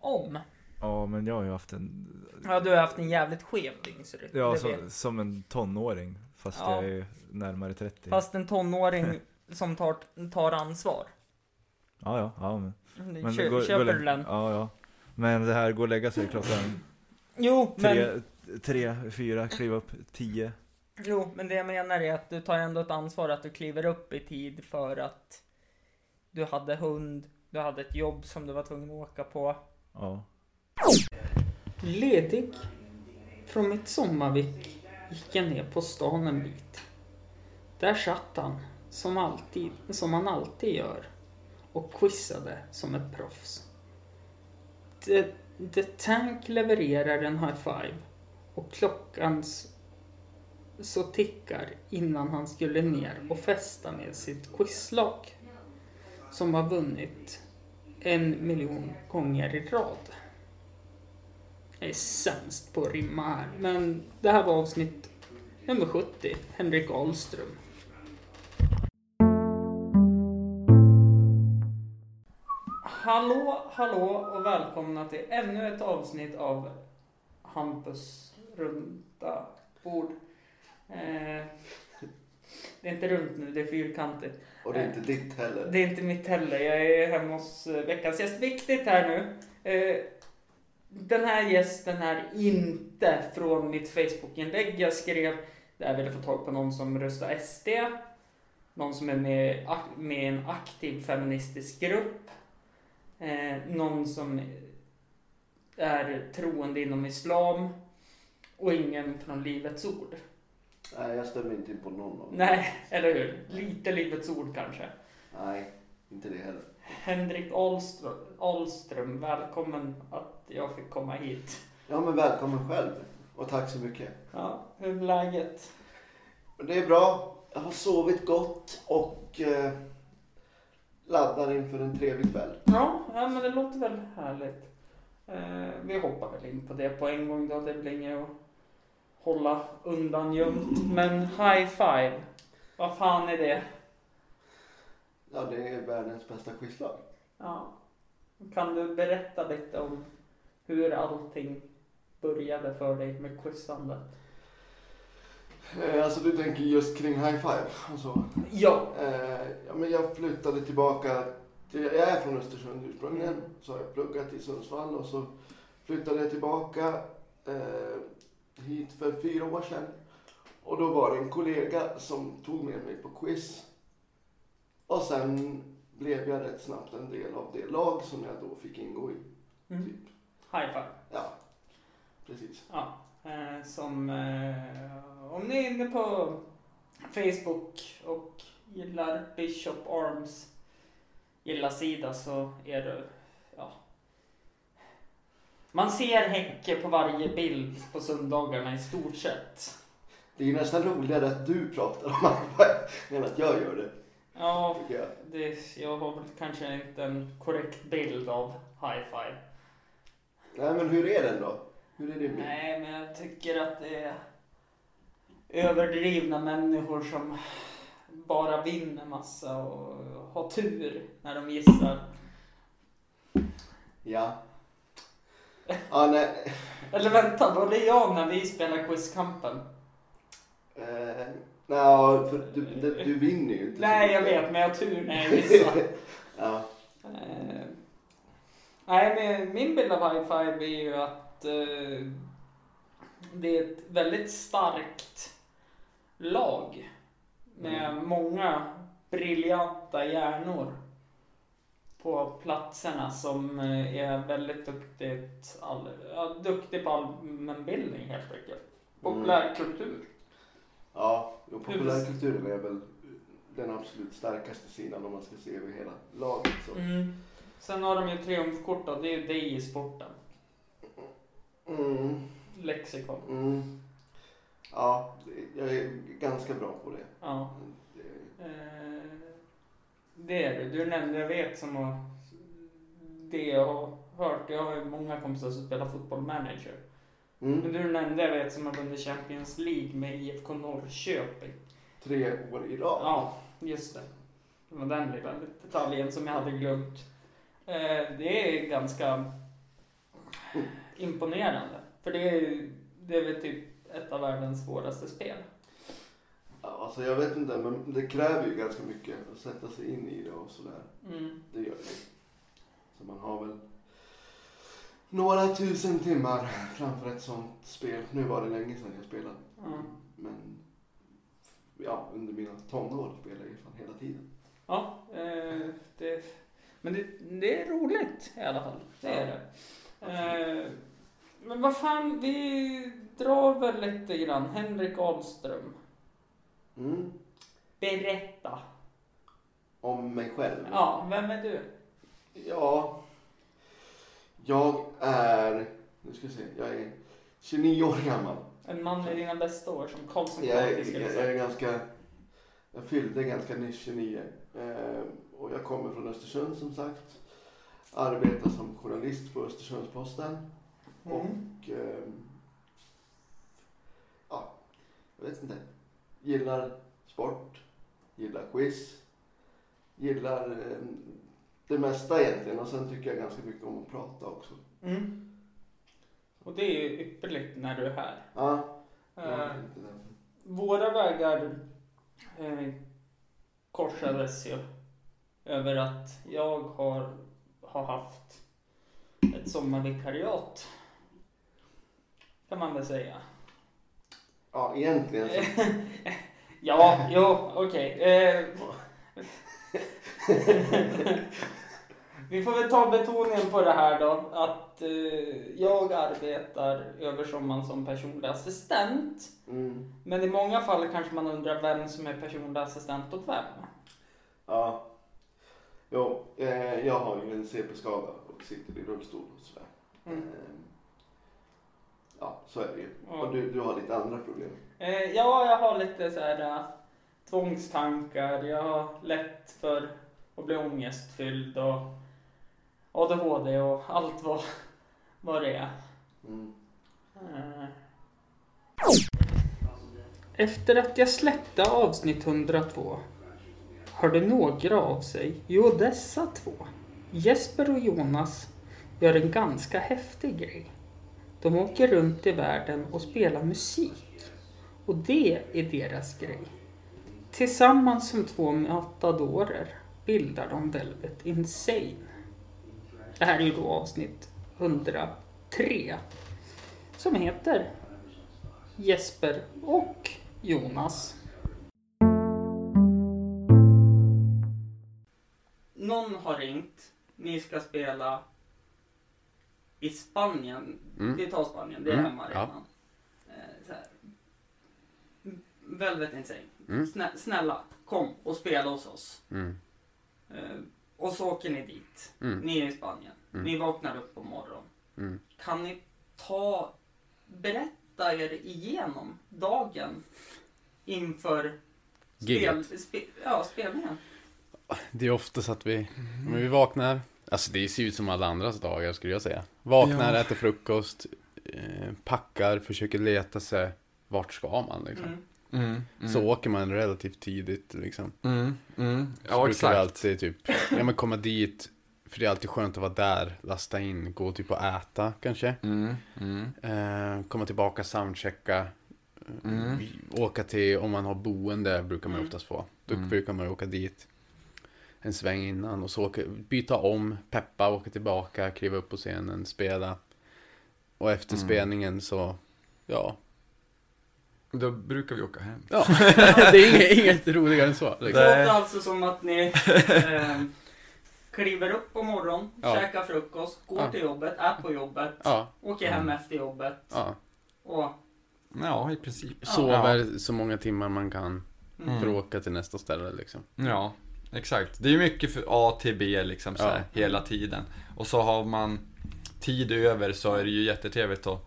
om. ja, men jag har ju haft en... Ja, du har haft en jävligt skev dygnsrytm. Ja, så, som en tonåring. Fast Ja. jag är närmare 30. Fast en tonåring som tar, tar ansvar. Ja, ja. ja men, men Kö, går- köper du den? Ja, ja. Men det här går och lägga sig klockan Jo men, tre, tre, fyra, kliva upp tio. jo, men det jag menar är att du tar ändå ett ansvar att du kliver upp i tid för att du hade hund, du hade ett jobb som du var tvungen att åka på. Ja. Ledig från mitt sommarvik gick jag ner på stan en bit. Där satt han, som alltid, som man alltid gör, och quizade som ett proffs. The, The Tank levererar en high five och klockan så tickar innan han skulle ner och festa med sitt quizlag som har vunnit en miljon gånger i rad. Jag är sämst på att rimma här, men det här var avsnitt nummer 70, Henrik Ahlström. Hallå, hallå och välkomna till ännu ett avsnitt av Hampus runda bord. Eh, det är inte runt nu, det är fyrkantigt. Och det är inte ditt heller. Det är inte mitt heller. Jag är hemma hos eh, veckans gäst. Viktigt här nu. Eh, den här gästen är inte från mitt Facebook-inlägg. Jag skrev där jag ville få tag på någon som röstar SD. Någon som är med, med i en aktiv feministisk grupp. Eh, någon som är troende inom islam. Och ingen från Livets Ord. Nej, jag stämmer inte in på någon av dem. Nej, eller hur? Lite Livets Ord kanske. Nej, inte det heller. Henrik Ahlström, Ahlström, välkommen att jag fick komma hit. Ja, men välkommen själv. Och tack så mycket. Ja, hur är läget? Det är bra. Jag har sovit gott och eh, laddar inför en trevlig kväll. Ja, ja men det låter väl härligt. Eh, vi hoppar väl in på det på en gång då. Det är väl inget att hålla undan gömt. Men high five. Vad fan är det? Ja, det är världens bästa quizlag. Ja. Kan du berätta lite om hur allting började för dig med quizandet? Eh, alltså du tänker just kring high five och så. Ja. Eh, ja, men jag flyttade tillbaka. Till, jag är från Östersund ursprungligen. Så har jag pluggat i Sundsvall och så flyttade jag tillbaka eh, hit för fyra år sedan. Och då var det en kollega som tog med mig på quiz. Och sen blev jag rätt snabbt en del av det lag som jag då fick ingå i. Mm. Typ. High five. Ja, precis. Ja. Eh, som eh, om ni är inne på Facebook och gillar Bishop Arms gilla sida så är det ja. Man ser Häcke på varje bild på söndagarna i stort sett. Det är ju nästan roligare att du pratar om five än att jag gör det. Ja, jag. det, jag har väl kanske inte en korrekt bild av high five. Nej men hur är den då? Hur är din bild? Nej, men jag tycker att det är överdrivna människor som bara vinner massa och har tur när de gissar. Ja. Ja, nej. Eller vänta, var det jag när vi spelade Quizkampen? Eh, nej, för du, du, du vinner ju inte. Nej, jag vet, men jag har tur när jag gissar. Ja. Eh, nej, men min bild av high five är ju att eh, det är ett väldigt starkt lag med många briljanta hjärnor på platserna som eh, är väldigt duktigt, all, ja, duktig på allmänbildning helt enkelt. Populärkultur. Ja, och populärkulturen är väl den absolut starkaste sidan om man ska se över hela laget. Så. Mm. Sen har de ju triumfkort då, det är ju dig i sporten. Mm, Lexikon. mm. Ja, jag är ganska bra på det. Ja. det Eh, det är du. Du nämnde, jag vet som har, det jag har hört, jag har ju många kompisar som spelar fotboll manager. Men mm. du nämnde, jag vet, som har vunnit Champions League med IFK Norrköping. Tre år i rad. Ja, just det. Det var den lilla detaljen som jag hade glömt. Eh, det är ganska imponerande. För det är, det är väl typ ett av världens svåraste spel. Alltså jag vet inte, men det kräver ju ganska mycket att sätta sig in i det och sådär. Mm. Det gör det. Så man har väl några tusen timmar framför ett sånt spel. Nu var det länge sedan jag spelade. Ja. Men ja, under mina tonår spelade jag fan hela tiden. Ja, eh, det, men det, det är roligt i alla fall. Det är det. Eh, men vad fan, vi drar väl lite grann. Henrik Ahlström. Mm. Berätta. Om mig själv. Ja, vem är du? Ja. Jag är, nu ska vi se, jag är 29 år gammal. En man i dina bästa år som Karlsson Jag är, jag säga. är ganska, jag fyllde ganska nyss 29. Eh, och jag kommer från Östersund som sagt. Arbetar som journalist på Östersundsposten. Mm. Och ja, jag vet inte. Gillar sport, gillar quiz, gillar ehm, det mesta egentligen. Och sen tycker jag ganska mycket om att prata också. Mm. Och det är ju ypperligt när du är här. Ja, Eh. Våra vägar eh, korsades ju över att jag har, har haft ett sommarvikariat. Kan man väl säga. Ja, egentligen så. ja, jo, okej. Eh, Vi får väl ta betoningen på det här då. Att eh, jag arbetar över sommaren som personlig assistent. Mm. Men i många fall kanske man undrar vem som är personlig assistent åt vem. Ja. Jo, eh, jag har ju en CP-skada och sitter i rullstol och sådär. Mm. Eh, Ja, så är det ju. Ja. Och du, du har lite andra problem. Eh, ja, jag har lite så här äh, tvångstankar. Jag har lätt för att bli ångestfylld och ADHD och allt vad, vad det är. Mm. Eh, Efter att jag släppte avsnitt 102 hörde några av sig. Jo, dessa två. Jesper och Jonas gör en ganska häftig grej. De åker runt i världen och spelar musik. Och det är deras grej. Tillsammans som två matadorer bildar de Velvet Insane. Det här är ju då avsnitt 103. Som heter Jesper och Jonas. någon har ringt. Ni ska spela i Spanien. Mm. Vi tar Spanien, det är Mm, hemma ja. redan. Eh, så här. Velvet Insane. Mm. Snä, snälla, kom och spela hos oss. Mm. Eh, och så åker ni dit. Mm. Ni är i Spanien. Mm. Ni vaknar upp på morgonen. Mm. Kan ni ta, berätta er igenom dagen inför spel, spe, ja, spelningen? Det är oftast att vi, vi vaknar, alltså det ser ut som alla andras dagar skulle jag säga. Vaknar, Ja. äter frukost, eh, packar, försöker leta sig, vart ska man liksom. Mm. Mm, mm. Så åker man relativt tidigt liksom. Mm, mm. Så Ja, brukar vi exakt. alltid typ, ja men komma dit, för det är alltid skönt att vara där, lasta in, gå typ och äta kanske. Mm, mm, Eh, komma tillbaka, soundchecka. Mm. vi- Åka till, om man har boende brukar man Mm. oftast få. Då Mm. brukar man åka dit en sväng innan och så åka, byta om, peppa, åka tillbaka, kliva upp på scenen, spela. Och efter Mm. spelningen så, ja. Då brukar vi åka hem. ja. det är inget, inget roligare än så. Det Liksom. låter alltså som att ni eh, kliver upp på morgonen, Ja. käkar frukost, går Ja. till jobbet, är på jobbet, Ja, åker hem Mm. efter jobbet ja. och Ja, i princip. Sover så många timmar man kan mm. för att åka till nästa ställe liksom. Ja, exakt. Det är ju mycket för A till B liksom så här, Ja. hela tiden. Och så har man tid över så är det ju jättetrevligt att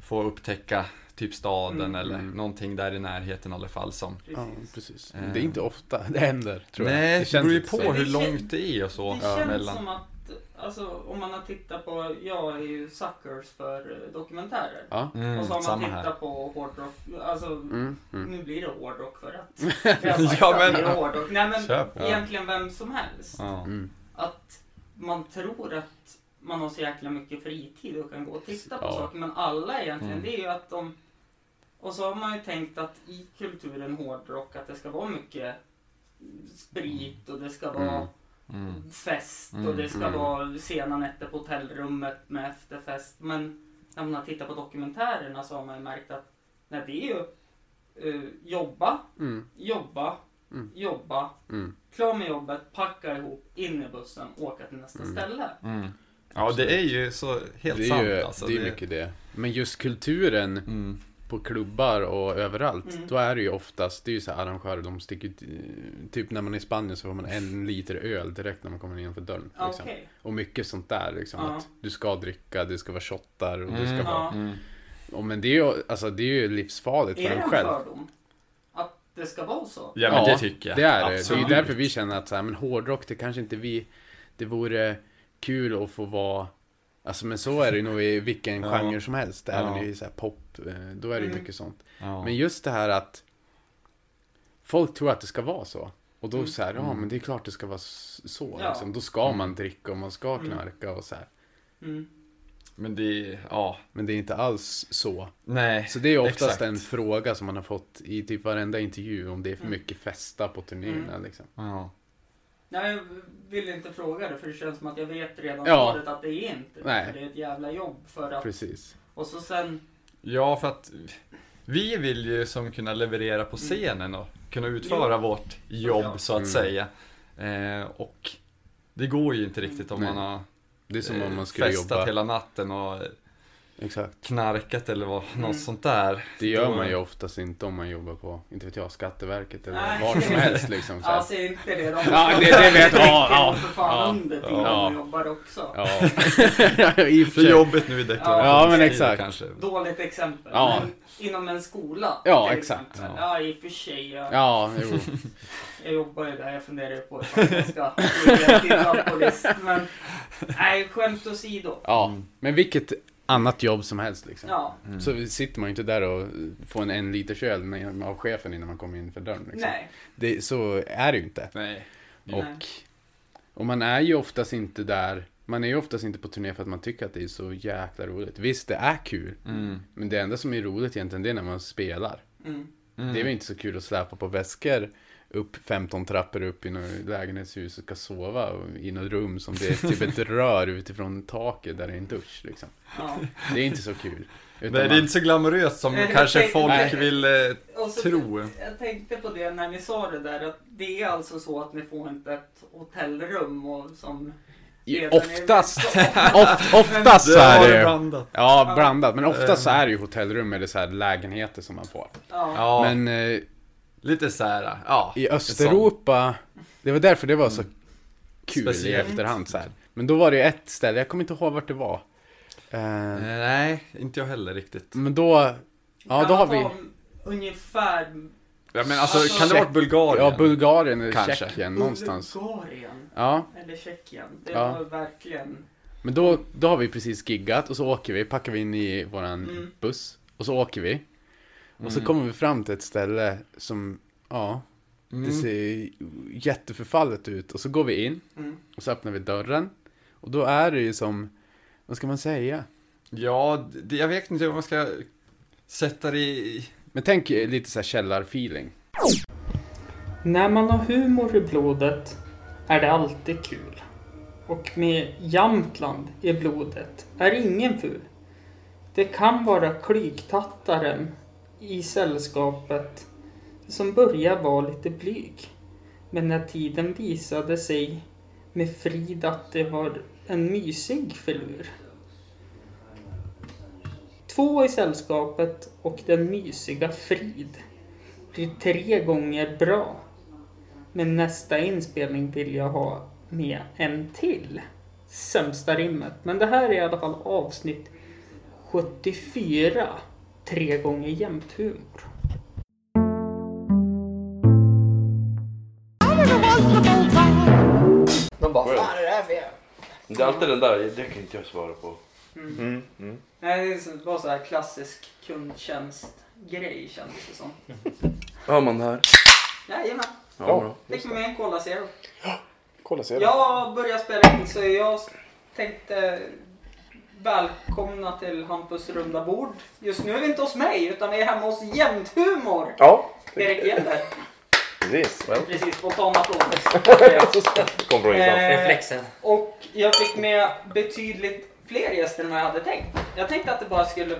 få upptäcka typ staden Mm. eller Mm. någonting där i närheten i alla fall som Ja, Precis. Det är inte ofta det händer, tror jag. Nej, det, känns beror ju på hur Det långt det är och så Det känns mellan. som att, alltså om man har tittat på, jag är ju suckers för eh, dokumentärer. Ja. Mm, och så har man tittat här. på hårdrock, alltså Mm, mm. nu blir det hårdrock för att jag har sagt Ja, men- det är hårdrock. Nej men Kör på. egentligen vem som helst. Ja. Mm. att man tror att man har så jäkla mycket fritid och kan gå och titta på Ja. saker. Men alla egentligen, Mm. det är ju att de... Och så har man ju tänkt att i kulturen hårdrock att det ska vara mycket sprit och det ska vara Mm. fest och Mm, det ska mm. vara sena nätter på hotellrummet med efterfest. Men när man har tittat på dokumentärerna så har man ju märkt att nej, det är ju eh, jobba, Mm. jobba, Mm. jobba, Mm. klar med jobbet, packa ihop, in i bussen, åka till nästa Mm. ställe. Mm. Ja, det är ju så helt det är sant ju, alltså. det är mycket det. Men just kulturen Mm. På klubbar och överallt. Mm. Då är det ju oftast, det är ju så här arrangörer, de sticker typ när man är i Spanien så får man en liter öl direkt när man kommer innanför dörren. Ja, Liksom. Okej. Och mycket sånt där liksom. Ja. Att du ska dricka, det ska vara shottar och det ska Mm. vara... Ja. Mm. Och men det är ju, alltså, det är ju livsfarligt Är för det en en själv. fördom? Att det ska vara så? Ja, men det tycker jag. Det är det. Absolut. Det är därför vi känner att så här, men hårdrock, det kanske inte vi... Det vore kul att få vara... Alltså men så är det nog i vilken Ja. genre som helst. Även i så här pop, eh, då är det ju Mm. mycket sånt. Ja. Men just det här att folk tror att det ska vara så. Och då Mm. så här, ja Mm. men det är klart det ska vara så. Ja. Liksom. Då ska Mm. man dricka och man ska Mm. knarka och så här. Mm. Men det, ja, Men det är inte alls så. nej. Så det är oftast Exakt. en fråga som man har fått i typ varenda intervju om det är för mycket festa på turnéerna Mm. liksom. Ja. Nej, jag vill inte fråga det för det känns som att jag vet redan Ja. svaret att det är inte det. Nej. För Det är ett jävla jobb för att... Precis. Och så sen... ja, för att vi vill ju som kunna leverera på scenen och kunna utföra Jo. vårt jobb Såklart. så att Mm. säga. Eh, och det går ju inte riktigt om Nej. man har Det är som om eh, man skulle festat jobba... hela natten och Exakt. knarkat eller vad, Mm. något sånt där. Det gör man ju oftast inte om man jobbar på, inte vet jag, Skatteverket eller Nej. var som helst liksom. Så. Ja, säg inte det. De Ja, det- det vet jag. Ja, ja, för fan ja, under ja. man jobbar också. Ja. I för jobbet nu i deklarationstid Ja, men exakt. kanske. Dåligt exempel. Ja. Men inom en skola. Ja, exakt. Ja. Ja, i och för sig. Jag, Ja, jo. jag jobbar ju där. Jag funderar ju på ifall jag ska till alkoholist. Men nej, skämt åsido. Ja, men vilket annat jobb som helst liksom. Ja, Så sitter man ju inte där och får en en liters öl när- av chefen innan man kommer in för dörren. Liksom. nej. Det, så är det ju inte. Nej. Och, och man är ju oftast inte där, man är ju oftast inte på turné för att man tycker att det är så jäkla roligt. Visst, det är kul. Mm. Men det enda som är roligt egentligen, det är när man spelar. Mm. Mm. Det är väl inte så kul att släpa på väskor upp 15 trappor upp i något lägenhetshus och ska sova i något rum som det är typ ett rör utifrån taket där det är en dusch liksom. Ja. Det är inte så kul. Utan Nej, det är inte så glamoröst som jag kanske tänkte- folk Nej. vill eh, Och så, tro. Jag tänkte på det när ni sa det där att det är alltså så att ni får inte ett hotellrum och som Oftast, oft, oftast så är har det blandat. Ja, blandat. Men oftast så är det ju hotellrum eller så här lägenheter som man får. Ja. Ja, Men eh, lite så här, ja. i Östeuropa, det var därför det var så kul Speciellt. i efterhand så här. Men då var det ju ett ställe, jag kommer inte ihåg vart det var. Eh, Nej, inte jag heller riktigt. men då, ja Kan då har vi, Ungefär Ja, men alltså, Alltså- kan det vara Bulgarien? ja Bulgarien eller Kanske. Tjeckien någonstans. Bulgarien Ja, eller Tjeckien. Det Ja. var verkligen... men då, då har vi precis giggat och så åker vi, packar vi in i våran Mm. buss och så åker vi. Och så Mm. kommer vi fram till ett ställe som, ja, det Mm. ser jätteförfallet ut. Och så går vi in Mm. och så öppnar vi dörren. Och då är det ju som, vad ska man säga? Ja, det, jag vet inte om man ska sätta det i... Men tänk lite så här källarfeeling. När man har humor i blodet är det alltid kul. Och med Jämtland i blodet är ingen ful. Det kan vara klygtattaren i sällskapet som börjar vara lite blyg. Men när tiden visade sig med frid att det var en mysig filur. Två i sällskapet och den mysiga Frid blir tre gånger bra. Men nästa inspelning vill jag ha med en till. Sämsta rimmet. Men det här är i alla fall avsnitt 74. Tre gånger jämnt humor. De bara, vad fan är det här för Det är alltid den där, det kan inte jag svara på. Mm. Mm, mm. Nej, det är så- bara så här klassisk kundtjänstgrej kändes det som. Hör man det här? Jajamän. Ja, Ja. Fick med en Cola Zero. Kolla, ser du? Jag börjar spela in så jag tänkte välkomna till Hampus runda bord. Just nu är vi inte hos mig utan vi är hemma hos Jämthumor. Ja, Erik Gjeller. precis. Precis, spontan applåd. Kom från. Eh, Reflexen. Och jag fick med betydligt fler gäster än vad jag hade tänkt. Jag tänkte att det bara skulle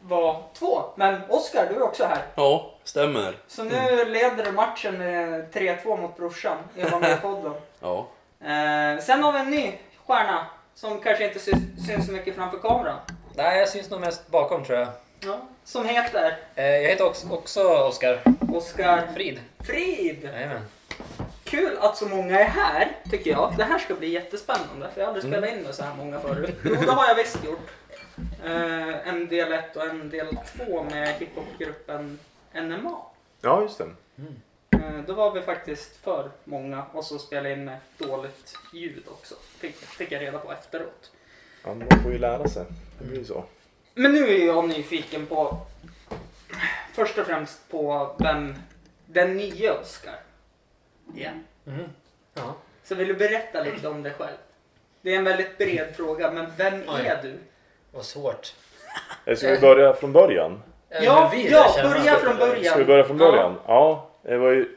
vara två. Men Oskar, du är också här. Ja, stämmer. Så nu leder du matchen med 3-2 mot brorsan i Var med i podden. Ja. Eh, sen har vi en ny stjärna som kanske inte syns, syns så mycket framför kameran. Nej, jag syns nog mest bakom tror jag. Ja. Som heter Eh, jag heter också, också Oskar Oskar Frid. Frid. Jajamän. Kul att så många är här, tycker jag. Det här ska bli jättespännande, för jag har aldrig spelat in med så här många förut. Jo, det har jag visst gjort. Eh, en del 1 och en del 2 med hiphopgruppen NMA. Ja, just det. Eh, då var vi faktiskt för många och så spelade in med dåligt ljud också. Fick, fick jag reda på efteråt. Ja, man får ju lära sig. Det blir ju så. Men nu är jag nyfiken på först och främst på vem den nya Oscar är. Mm. Ja. Så vill du berätta lite om dig själv? Det är en väldigt bred fråga, men vem Oj. är du? Vad svårt. Eh, Ska vi börja från början? Ja, vi ja, lär känna börja från början. Ska vi börja från början? Ja, det var ju...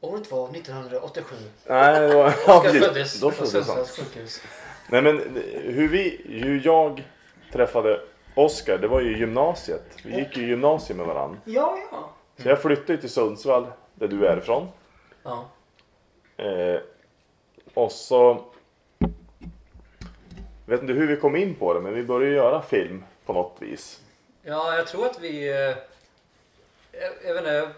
Året var 1987. Nej, det var... Ja, Oskar föddes Då på föddes han. Sundsvalls sjukhus. Nej men hur vi, hur jag träffade Oskar, det var ju i gymnasiet. Vi gick ju i gymnasiet med varandra. Ja, ja. Så jag flyttade ju till Sundsvall, där du är ifrån. Ja. Eh, och så... Vet inte hur vi kom in på det, men vi började göra film på något vis. Ja, jag tror att vi... eh, Jag, jag vet inte,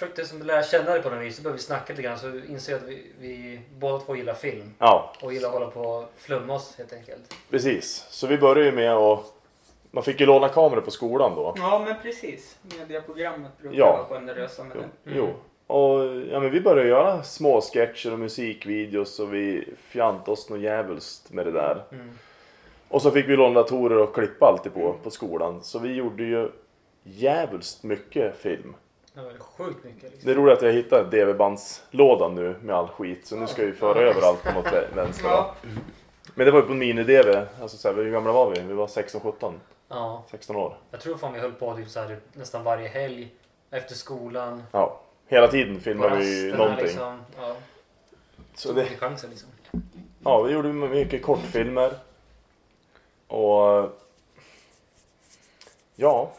försökte som lära känna dig på något vis. Så började vi snacka lite grann så inser jag att vi, vi båda två gillar film. Ja. Och gillar att hålla på och flumma oss helt enkelt. Precis, så vi började ju med att man fick ju låna kameror på skolan då. Ja, men precis. Mediaprogrammet brukar Ja. vara generösa med det. Jo. Och ja, men vi började göra små sketcher och musikvideos och vi fjantade oss något djävulskt med det där. Mm. Och så fick vi låna datorer och klippa alltid på, på skolan. Så vi gjorde ju djävulskt mycket film. Det var sjukt mycket liksom. Det är roligt att jag hittade DV-bandslådan nu med all skit. Så nu ska vi föra över allt på något vä- vänster. Ja. Men det var ju på mini-DV. Alltså så här, hur gamla var vi? Vi var 16-17. Ja. 16 år. Jag tror fan vi höll på typ så här, nästan varje helg. Efter skolan. Ja. Hela tiden filmade vi någonting. Liksom. Ja. Så det, chansen liksom. Ja, vi gjorde mycket kortfilmer. Och... Ja,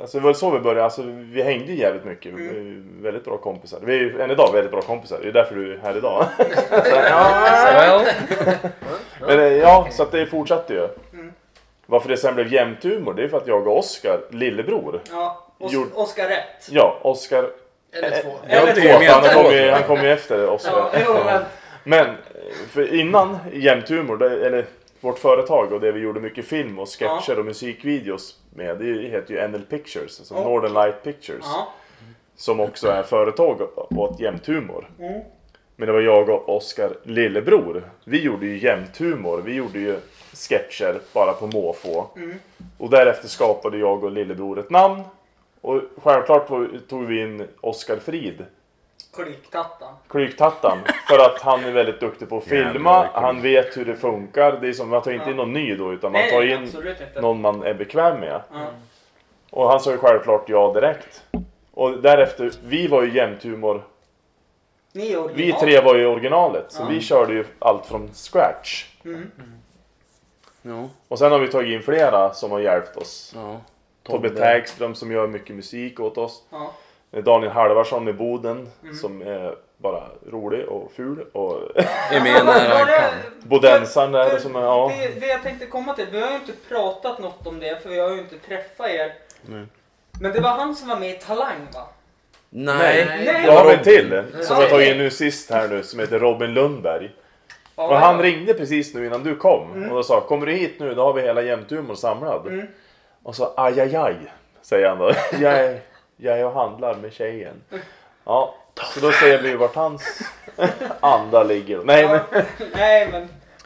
alltså det var så vi började. Alltså, vi hängde ju jävligt mycket. Vi var ju väldigt bra kompisar. Vi är ju än idag väldigt bra kompisar. Det är därför du är här idag. Men eh, ja, så att det fortsatte ju. Varför det sen blev jämnt humor, det är för att jag och Oskar, lillebror. Ja, Os- Gjorde- Oskar rätt. Ja, Oskar... Eller två. Ja, Eller två. två. för Han kom ju, han kom ju efter Oskar. Ja, jo, men- Men för innan Jämt Humor, eller vårt företag och det vi gjorde mycket film och sketcher och musikvideos med, det heter ju NL Pictures, alltså Ja. Northern Light Pictures. Ja. Som också är företag åt Jämt Humor. Mm. Men det var jag och Oskar lillebror. Vi gjorde ju Jämt Humor, vi gjorde ju sketcher bara på måfå. Mm. Och därefter skapade jag och lillebror ett namn. Och självklart tog vi in Oskar Frid Kliktattan. Klyktattan. För att han är väldigt duktig på att filma. Han vet hur det funkar. Det är som, man tar inte in någon ny då utan man Nej, tar in absolut inte. någon man är bekväm med. Ja. Och han sa ju självklart ja direkt. Och därefter, vi var ju jämthumor. Ni är original. Vi tre var ju originalet. Så vi körde ju allt från scratch. Mm. Ja. Och sen har vi tagit in flera som har hjälpt oss. Ja. Tobbe Tägström som gör mycket musik åt oss. Ja. Daniel Halvarsson med Boden Mm. som är bara rolig och ful. Och med när han kan. Bodensan där För som är, ja. det, det jag tänkte komma till, vi har ju inte pratat något om det för vi har ju inte träffat er. Nej. Men det var han som var med i Talang va? Nej. Nej. Jag har en till som Ja. jag tagit in nu sist här nu som heter Robin Lundberg. Ja, och han ja. ringde precis nu innan du kom Mm. och då sa kommer du hit nu då har vi hela Jämthumor samlad. Mm. Och så aj aj aj säger han då. jag, är, och handlar med tjejen. Ja, så då ser vi vart hans anda ligger. Nej, men, Nej men,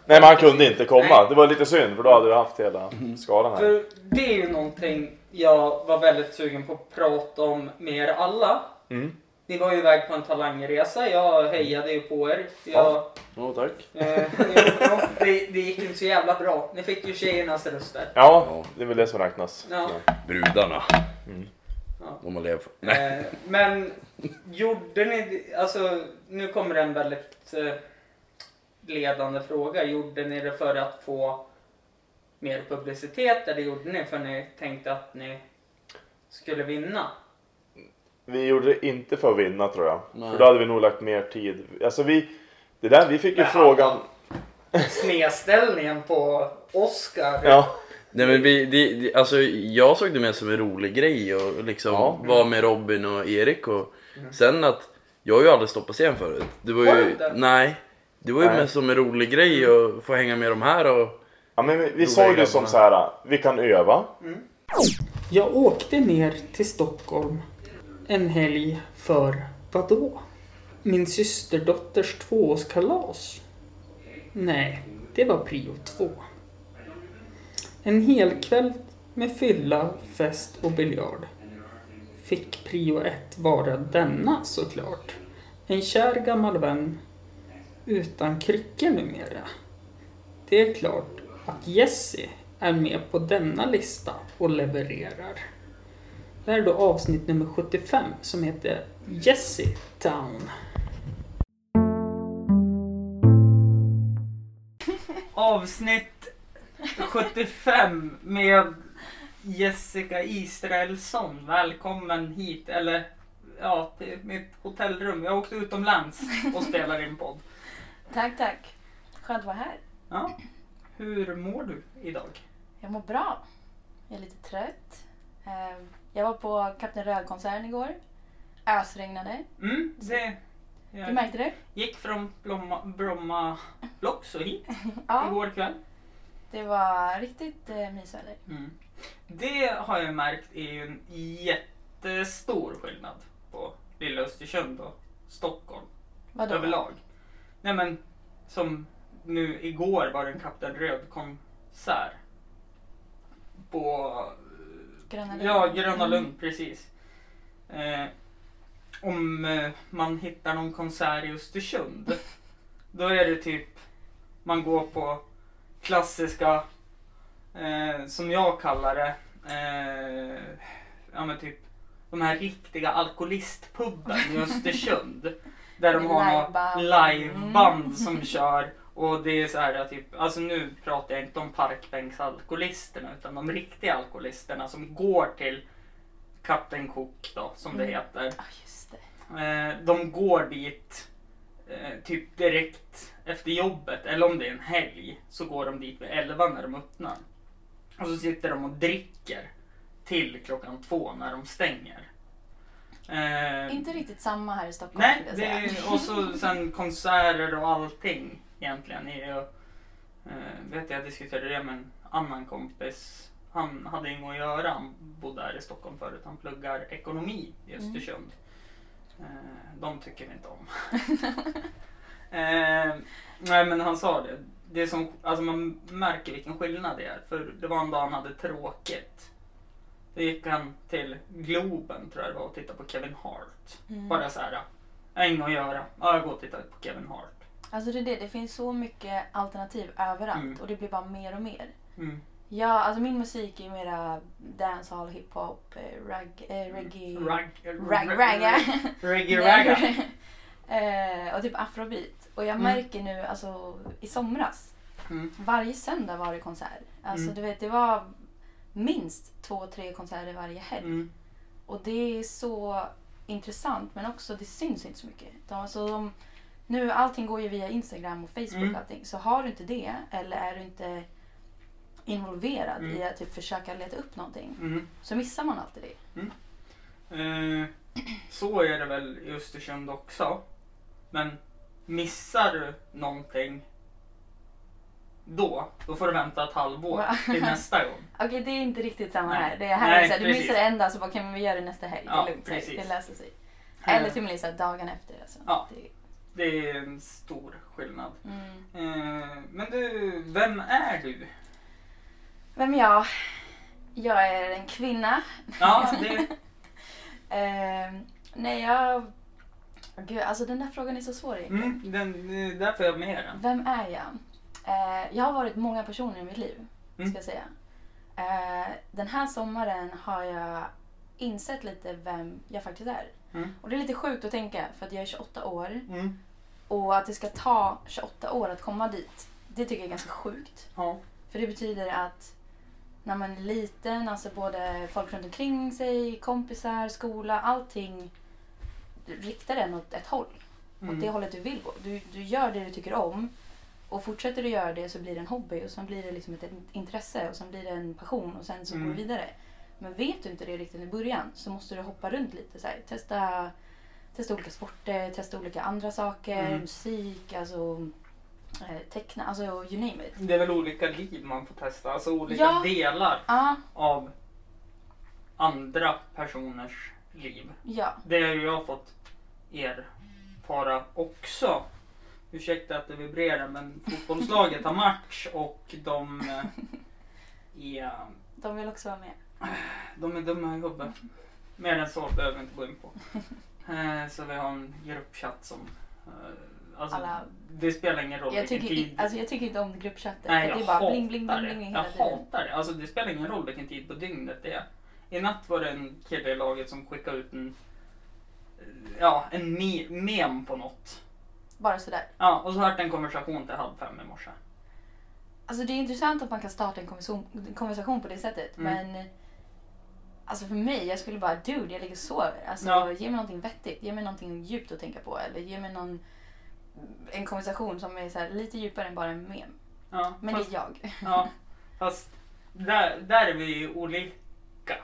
nej men han kunde inte komma. Det var lite synd för då hade du haft hela skalan här. för det är ju någonting jag var väldigt sugen på att prata om med er alla. Mm. Ni var ju iväg på en talangresa, jag hejade ju på er. Jag, Ja. Ja, tack. eh, det, det gick inte så jävla bra. Ni fick ju tjejernas röster. Ja, det är väl det som räknas. Ja. Brudarna. Mm. Ja. De har levt. Nej. Eh, men gjorde ni, alltså nu kommer en väldigt eh, ledande fråga. Gjorde ni det för att få mer publicitet eller gjorde ni för att ni tänkte att ni skulle vinna? Vi gjorde det inte för att vinna tror jag. Nej. För då hade vi nog lagt mer tid. Alltså vi, det där, vi fick ju frågan. Snedställningen på Oscar. Ja. Nej men vi, det, det, alltså jag såg det mer som en rolig grej och liksom Ja. vara med Robin och Erik och sen att jag har ju aldrig stått på scen förut. Det var ju, inte? nej. Det var ju Nej. mest som en rolig grej att få hänga med de här och Ja men vi, vi såg det som så här. vi kan öva. Jag åkte ner till Stockholm en helg för vadå? Min systerdotters tvåårskalas? Nej, det var prio två. En hel kväll med fylla, fest och biljard. Fick prio ett vara denna såklart. En kär gammal vän utan kryckor numera. Det är klart att Jessie är med på denna lista och levererar. Det här är då avsnitt nummer 75 som heter Jessie Town. Avsnitt 75 med Jessica Israelsson. Välkommen hit, eller ja, till mitt hotellrum. Jag åkte utomlands och spelar in podd. Tack, tack. Skönt att vara här. Ja. Hur mår du idag? Jag mår bra. Jag är lite trött. Eh, Jag var på Kapten Röd-konserten igår. Ösregnade. Mm, det... Du märkte det? Gick från Bromma, Bromma Blocks och hit Ja. igår kväll. Det var riktigt eh, mysväder. Mm. Det har jag märkt är ju en jättestor skillnad på lilla Östersund och Stockholm Vadå? överlag. Nej men som nu igår var det en Kapten Röd-konsert. På Gröna Lund. Ja, Gröna Mm. Lund, precis. Eh, om eh, man hittar någon konsert i Östersund, då är det typ man går på klassiska, eh, som jag kallar det, eh, ja men typ de här riktiga alkoholistpubben i Östersund. Där de har några Liveband. Mm. som kör och det är så här typ, alltså nu pratar jag inte om parkbänksalkoholisterna utan de riktiga alkoholisterna som går till Kapten Cook då, som det Mm. heter. Det. Eh, de går dit eh, typ direkt efter jobbet eller om det är en helg så går de dit vid 11 när de öppnar. Och så sitter de och dricker till klockan två när de stänger. Eh, Inte riktigt samma här i Stockholm Nej, det jag är, och så sen konserter och allting egentligen. Är ju, eh, vet jag diskuterade det med en annan kompis. Han hade inget att göra. Han bodde här i Stockholm förut. Han pluggar ekonomi i Mm. Östersund. Eh, de tycker vi inte om. eh, nej men han sa det. det är som, alltså man märker vilken skillnad det är. För det var en dag han hade tråkigt. Då gick han till Globen tror jag det var och tittade på Kevin Hart. Mm. Bara så här. Jag har inget att göra. Ja, jag går och tittar på Kevin Hart. Alltså det är det, det finns så mycket alternativ överallt Mm. och det blir bara mer och mer. Mm. Ja, alltså min musik är mera dancehall, hiphop, rag, eh, reggae, Rag, rag, ragga. Reggae ragga. eh, och typ afrobeat. Och jag Mm. märker nu, alltså i somras, Mm. varje söndag var det konsert. Alltså Mm. du vet, det var minst två, tre konserter varje helg. Mm. Och det är så intressant men också det syns inte så mycket. De, alltså, de, nu allting går ju via Instagram och Facebook Mm. och allting. Så har du inte det eller är du inte involverad Mm. i att typ försöka leta upp någonting Mm. så missar man alltid det. Eh, så är det väl i Östersund också. Men missar du någonting då, då får du vänta ett halvår till nästa gång. Okej, det är inte riktigt samma Nej. här. Det är här Nej, här, du missar en dag så bara kan vi göra det nästa helg. Ja, det är lugnt, så här, precis. det löser sig. Eh. Eller till och med dagen efter. Alltså. Ja. Det, Det är en stor skillnad. mm. Eh, men du, vem är du? Vem är jag? Jag är en kvinna. Ja, det... Ehm, nej, jag... Gud, alltså den där frågan är så svår egentligen. Mm, den, det är därför jag har med den. Vem är jag? Eh, jag har varit många personer i mitt liv, Mm. ska jag säga. Eh, den här sommaren har jag insett lite vem jag faktiskt är. Mm. Och det är lite sjukt att tänka, för att jag är 28 år. Mm. Och att det ska ta 28 år att komma dit, det tycker jag är ganska sjukt. Ja. För det betyder att när man är liten, alltså både folk runt omkring sig, kompisar, skola, allting riktar en åt ett håll. Mm. Åt det hållet du vill gå. Du, du gör det du tycker om och fortsätter du göra det så blir det en hobby och sen blir det liksom ett intresse och sen blir det en passion och sen så Mm. går du vidare. Men vet du inte det riktigt i början så måste du hoppa runt lite. Så här, testa, testa olika sporter, testa olika andra saker, Mm. musik, alltså teckna, alltså you name it. Det är väl olika liv man får testa, alltså olika Ja. delar Ja, av andra personers liv. ja. Det har jag fått erfara också. Ursäkta att det vibrerar men fotbollslaget har match och de eh, är, De vill också vara med. de är dumma i huvudet. Mer än så behöver vi inte gå in på. Eh, Så vi har en gruppchatt som... Alltså, Alla- Det spelar ingen roll Jag tycker, tid. alltså, jag tycker inte om gruppchatten. Nej, jag det är bara bling, bling, bling, bling Jag hela tiden. hatar det. Alltså det spelar ingen roll vilken tid på dygnet det är. I natt var det en kille i laget som skickade ut en, ja, en me- mem på något. Bara sådär. Ja, och så hört en konversation till halv fem i morse. Alltså det är intressant att man kan starta en konversation, konversation på det sättet. Mm. Men alltså för mig, jag skulle bara dude, jag ligger och sover. Alltså Ja. ge mig någonting vettigt. Ge mig någonting djupt att tänka på. Eller ge mig någon, en konversation som är så här, lite djupare än bara en mem. Ja, Men fast, det är jag. Ja, fast där, där är vi ju olika.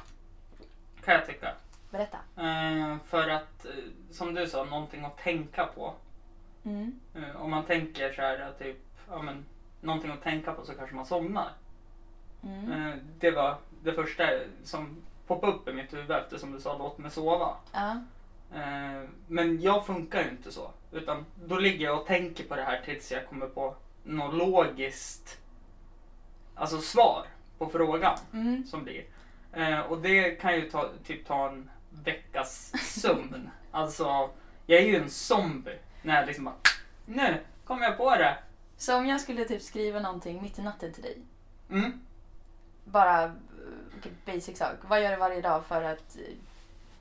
Kan jag tycka. Berätta. Eh, för att, eh, som du sa, någonting att tänka på. Mm. Eh, om man tänker så här, typ, ja men, någonting att tänka på så kanske man somnar. Mm. Eh, det var det första som poppade upp i mitt huvud eftersom du sa låt mig sova. Eh, men jag funkar ju inte så. Utan då ligger jag och tänker på det här tills jag kommer på något logiskt alltså svar på frågan Mm. som blir. Eh, och det kan ju ta, typ ta en veckas sömn. alltså, jag är ju en zombie när jag liksom bara, nu kom jag på det. Så om jag skulle typ skriva någonting mitt i natten till dig. Mm. Bara eh, okej, basic sak. Vad gör du varje dag för att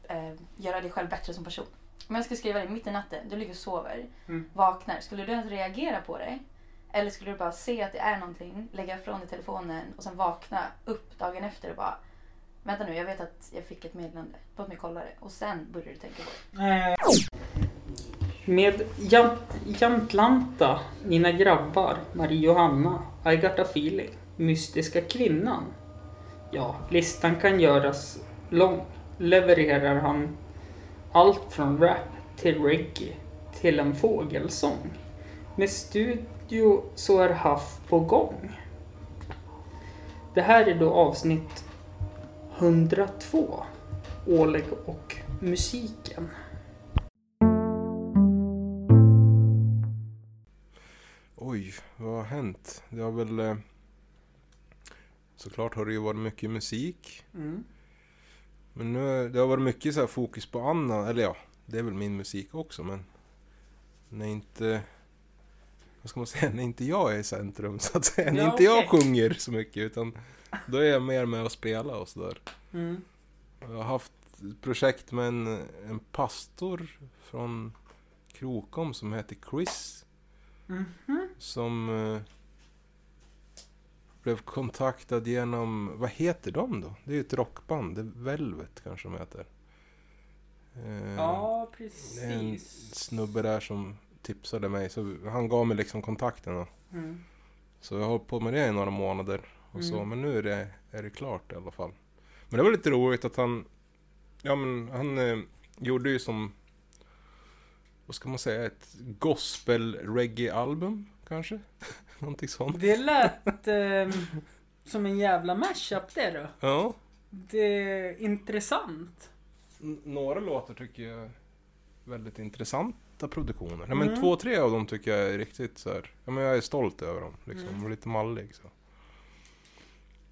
eh, göra dig själv bättre som person? Om jag skulle skriva det mitt i natten, du ligger och sover, Mm. vaknar. Skulle du ens reagera på det? Eller skulle du bara se att det är någonting, lägga ifrån dig telefonen och sen vakna upp dagen efter och bara Vänta nu, jag vet att jag fick ett meddelande. Låt mig kolla det. Och sen börjar du tänka på det. Eh, Med Jam- Jamtlanta, Mina grabbar, Marie Johanna, I got a feeling, Mystiska kvinnan. Ja, listan kan göras lång. Levererar han allt från rap till reggae till en fågelsång. Med studio så är Haff på gång. Det här är då avsnitt 102. Oleg och musiken. Oj, vad har hänt? Det har väl... Eh, såklart har det ju varit mycket musik. Mm. Men nu, det har varit mycket så här fokus på annan, eller ja, det är väl min musik också men... När inte... Vad ska man säga? När inte jag är i centrum så att säga. När Ja, inte jag okej. sjunger så mycket utan... Då är jag mer med och spela och sådär. Mm. Jag har haft ett projekt med en, en pastor från Krokom som heter Chris. Mhm. Som eh, blev kontaktad genom, vad heter de då? Det är ju ett rockband, det Velvet kanske de heter. Eh, Ja, Det är en precis. snubbe där som tipsade mig, så han gav mig liksom kontakten. Då. Mm. Så jag har hållit på med det i några månader. Och så, Mm. men nu är det, är det klart i alla fall. Men det var lite roligt att han, ja men han eh, gjorde ju som, vad ska man säga, ett gospel-reggae-album kanske? Någonting sånt. Det lät ehm, som en jävla mashup det då. Ja. Det är intressant. N- några låtar tycker jag är väldigt intressanta produktioner. Nej, men Mm. två, tre av dem tycker jag är riktigt så här. Ja, men jag är stolt över dem. Liksom. Mm. Och lite mallig så.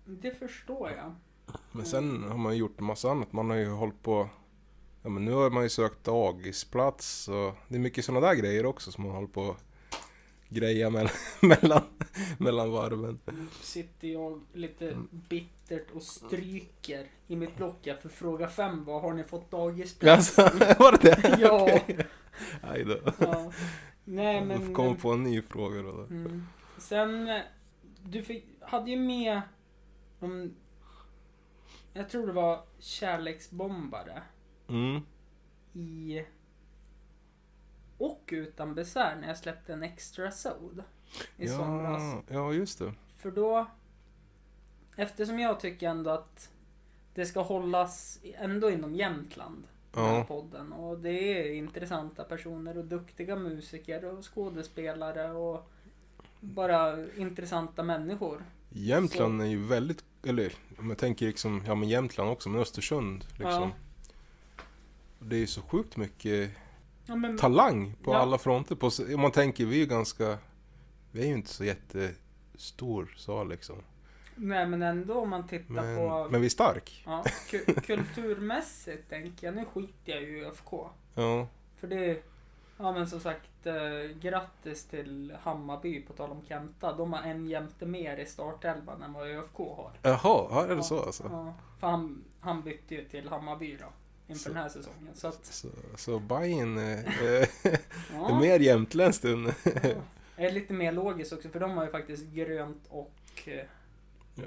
Det förstår jag. Men sen har man gjort en massa annat. Man har ju hållit på... Ja men nu har man ju sökt dagisplats och det är mycket sådana där grejer också som man håller på greja mellan, mellan, mellan varven. Sitter jag lite bittert och stryker i mitt block ja, för fråga fem var har ni fått dagisplats? Alltså, var det det? ja. Okej. Aj då. ja. Nej Du men... får komma på en ny fråga då. Mm. Sen, du fick, hade ju med om, jag tror det var kärleksbombare Mm. i och utan besvär när jag släppte en extra sod i somras. Ja, ja, just det. För då, eftersom jag tycker ändå att det ska hållas ändå inom Jämtland, den Ja. podden. Och det är intressanta personer och duktiga musiker och skådespelare och bara intressanta människor. Jämtland är ju väldigt, eller om jag tänker liksom, ja men Jämtland också, men Östersund liksom. Ja. Det är ju så sjukt mycket Ja, men- talang på Ja. alla fronter. På, om man tänker, vi är ju ganska, vi är ju inte så jättestor sal liksom. Nej men ändå om man tittar Men, på... men vi är stark. Ja, ku- kulturmässigt tänker jag. Nu skiter jag ju i ÖFK. Ja. För det... Ja men som sagt, eh, grattis till Hammarby på tal om Kenta. De har en jämte mer i startelvan än vad ÖFK har. Jaha, ja, är det så alltså? Ja, för han, han bytte ju till Hammarby då. Inför Så- den här säsongen. Så att, Så, så Bajen eh, eh, Ja. är mer jämtländskt än... jag är lite mer logiskt också för de har ju faktiskt grönt och eh,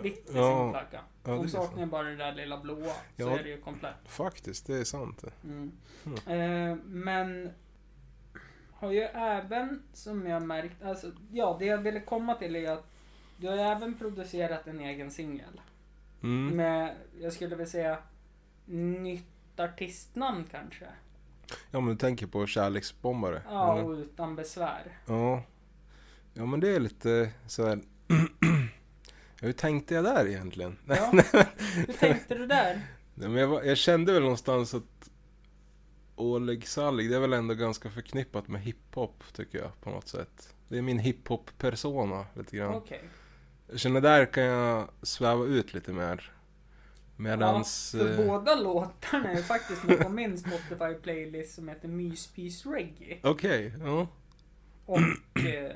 vitt i Ja. sin flagga. Ja, de är saknar bara det där lilla blåa. Så Ja. är det ju komplett. Faktiskt, det är sant. Mm. Mm. Eh, men har ju även, som jag märkt, alltså ja det jag ville komma till är att du har ju även producerat en egen singel. Mm. Med, jag skulle väl säga, nytt artistnamn kanske. Ja men du tänker på kärleksbombare? Ja, eller? och utan besvär. Ja. Ja men det är lite så här. hur tänkte jag där egentligen? Ja. Hur tänkte du där? Nej, men jag, var, jag kände väl någonstans att Oleg Sallig, det är väl ändå ganska förknippat med hiphop tycker jag på något sätt. Det är min hiphop-persona lite grann. Okej. Jag känner där kan jag sväva ut lite mer. Medans... Ja, för eh, båda låtarna är faktiskt med på min Spotify-playlist som heter Myspys Reggae. Okej, ja. Och eh,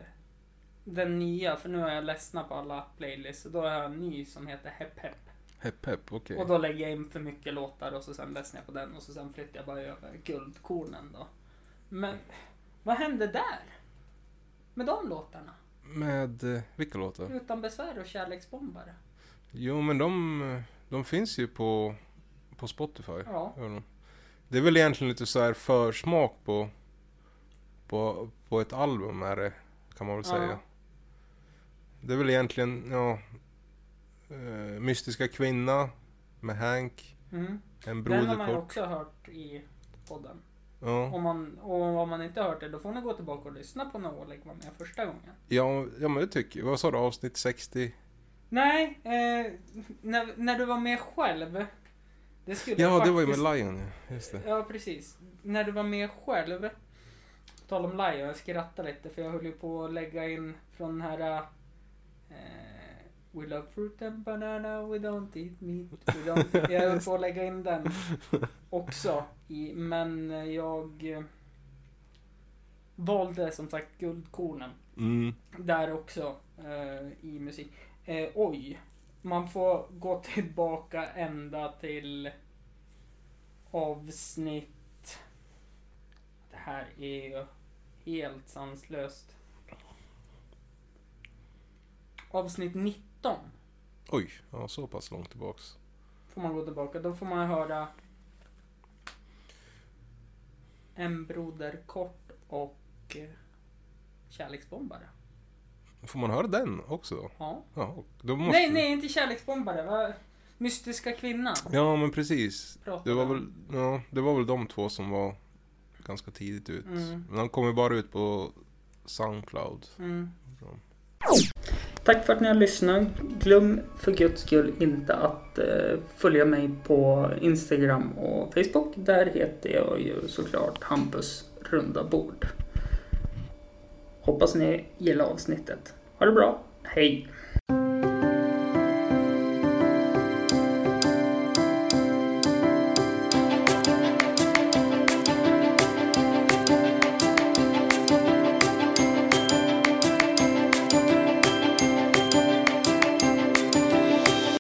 den nya, för nu har jag ledsnat på alla playlists, då har jag en ny som heter Hepp Hepp. Hepp hepp, okej. Och då lägger jag in för mycket låtar och så sen ledsnar jag på den och så sen flyttar jag bara över guldkornen då. Men vad hände där? Med de låtarna? Med eh, vilka låtar? Utan besvär och kärleksbombare. Jo men de, de finns ju på, på Spotify. Ja. Det är väl egentligen lite så här försmak på, på, på ett album är det, kan man väl Ja. säga. Det är väl egentligen, ja, eh, Mystiska Kvinna med Hank. Mm. En Den har man ju broderkort. också hört i podden. Ja. Om man, och om man inte har hört det, då får ni gå tillbaka och lyssna på när Oleg var med första gången. Ja, ja men det tycker jag. Vad sa du, avsnitt 60? Nej, eh, när, när du var med själv. Det skulle Ja, jag det var ju faktiskt- med Lion. Just det. Ja, precis. När du var med själv. På tal om Lion, jag skrattade lite för jag höll ju på att lägga in från den här... Eh, we love fruit and banana, we don't eat meat. We don't... Jag höll på att lägga in den också. I, men jag eh, valde som sagt guldkornen. Mm. Där också eh, i musik. Eh, oj. Man får gå tillbaka ända till avsnitt... Det här är ju helt sanslöst. Avsnitt 19 Oj, ja så pass långt tillbaks. får man gå tillbaka. Då får man höra En broder kort och eh, Kärleksbombare. Får man höra den också? Ja. ja då måste Nej, nej, inte Kärleksbombare. Va? Mystiska kvinnan. Ja, men precis. Det var, väl, ja, det var väl de två som var ganska tidigt ut. Mm. Men de kom ju bara ut på Soundcloud. Mm. Tack för att ni har lyssnat. Glöm för guds skull inte att eh, följa mig på Instagram och Facebook. Där heter jag ju såklart Hampus runda bord. Hoppas ni gillar avsnittet. Ha det bra. Hej!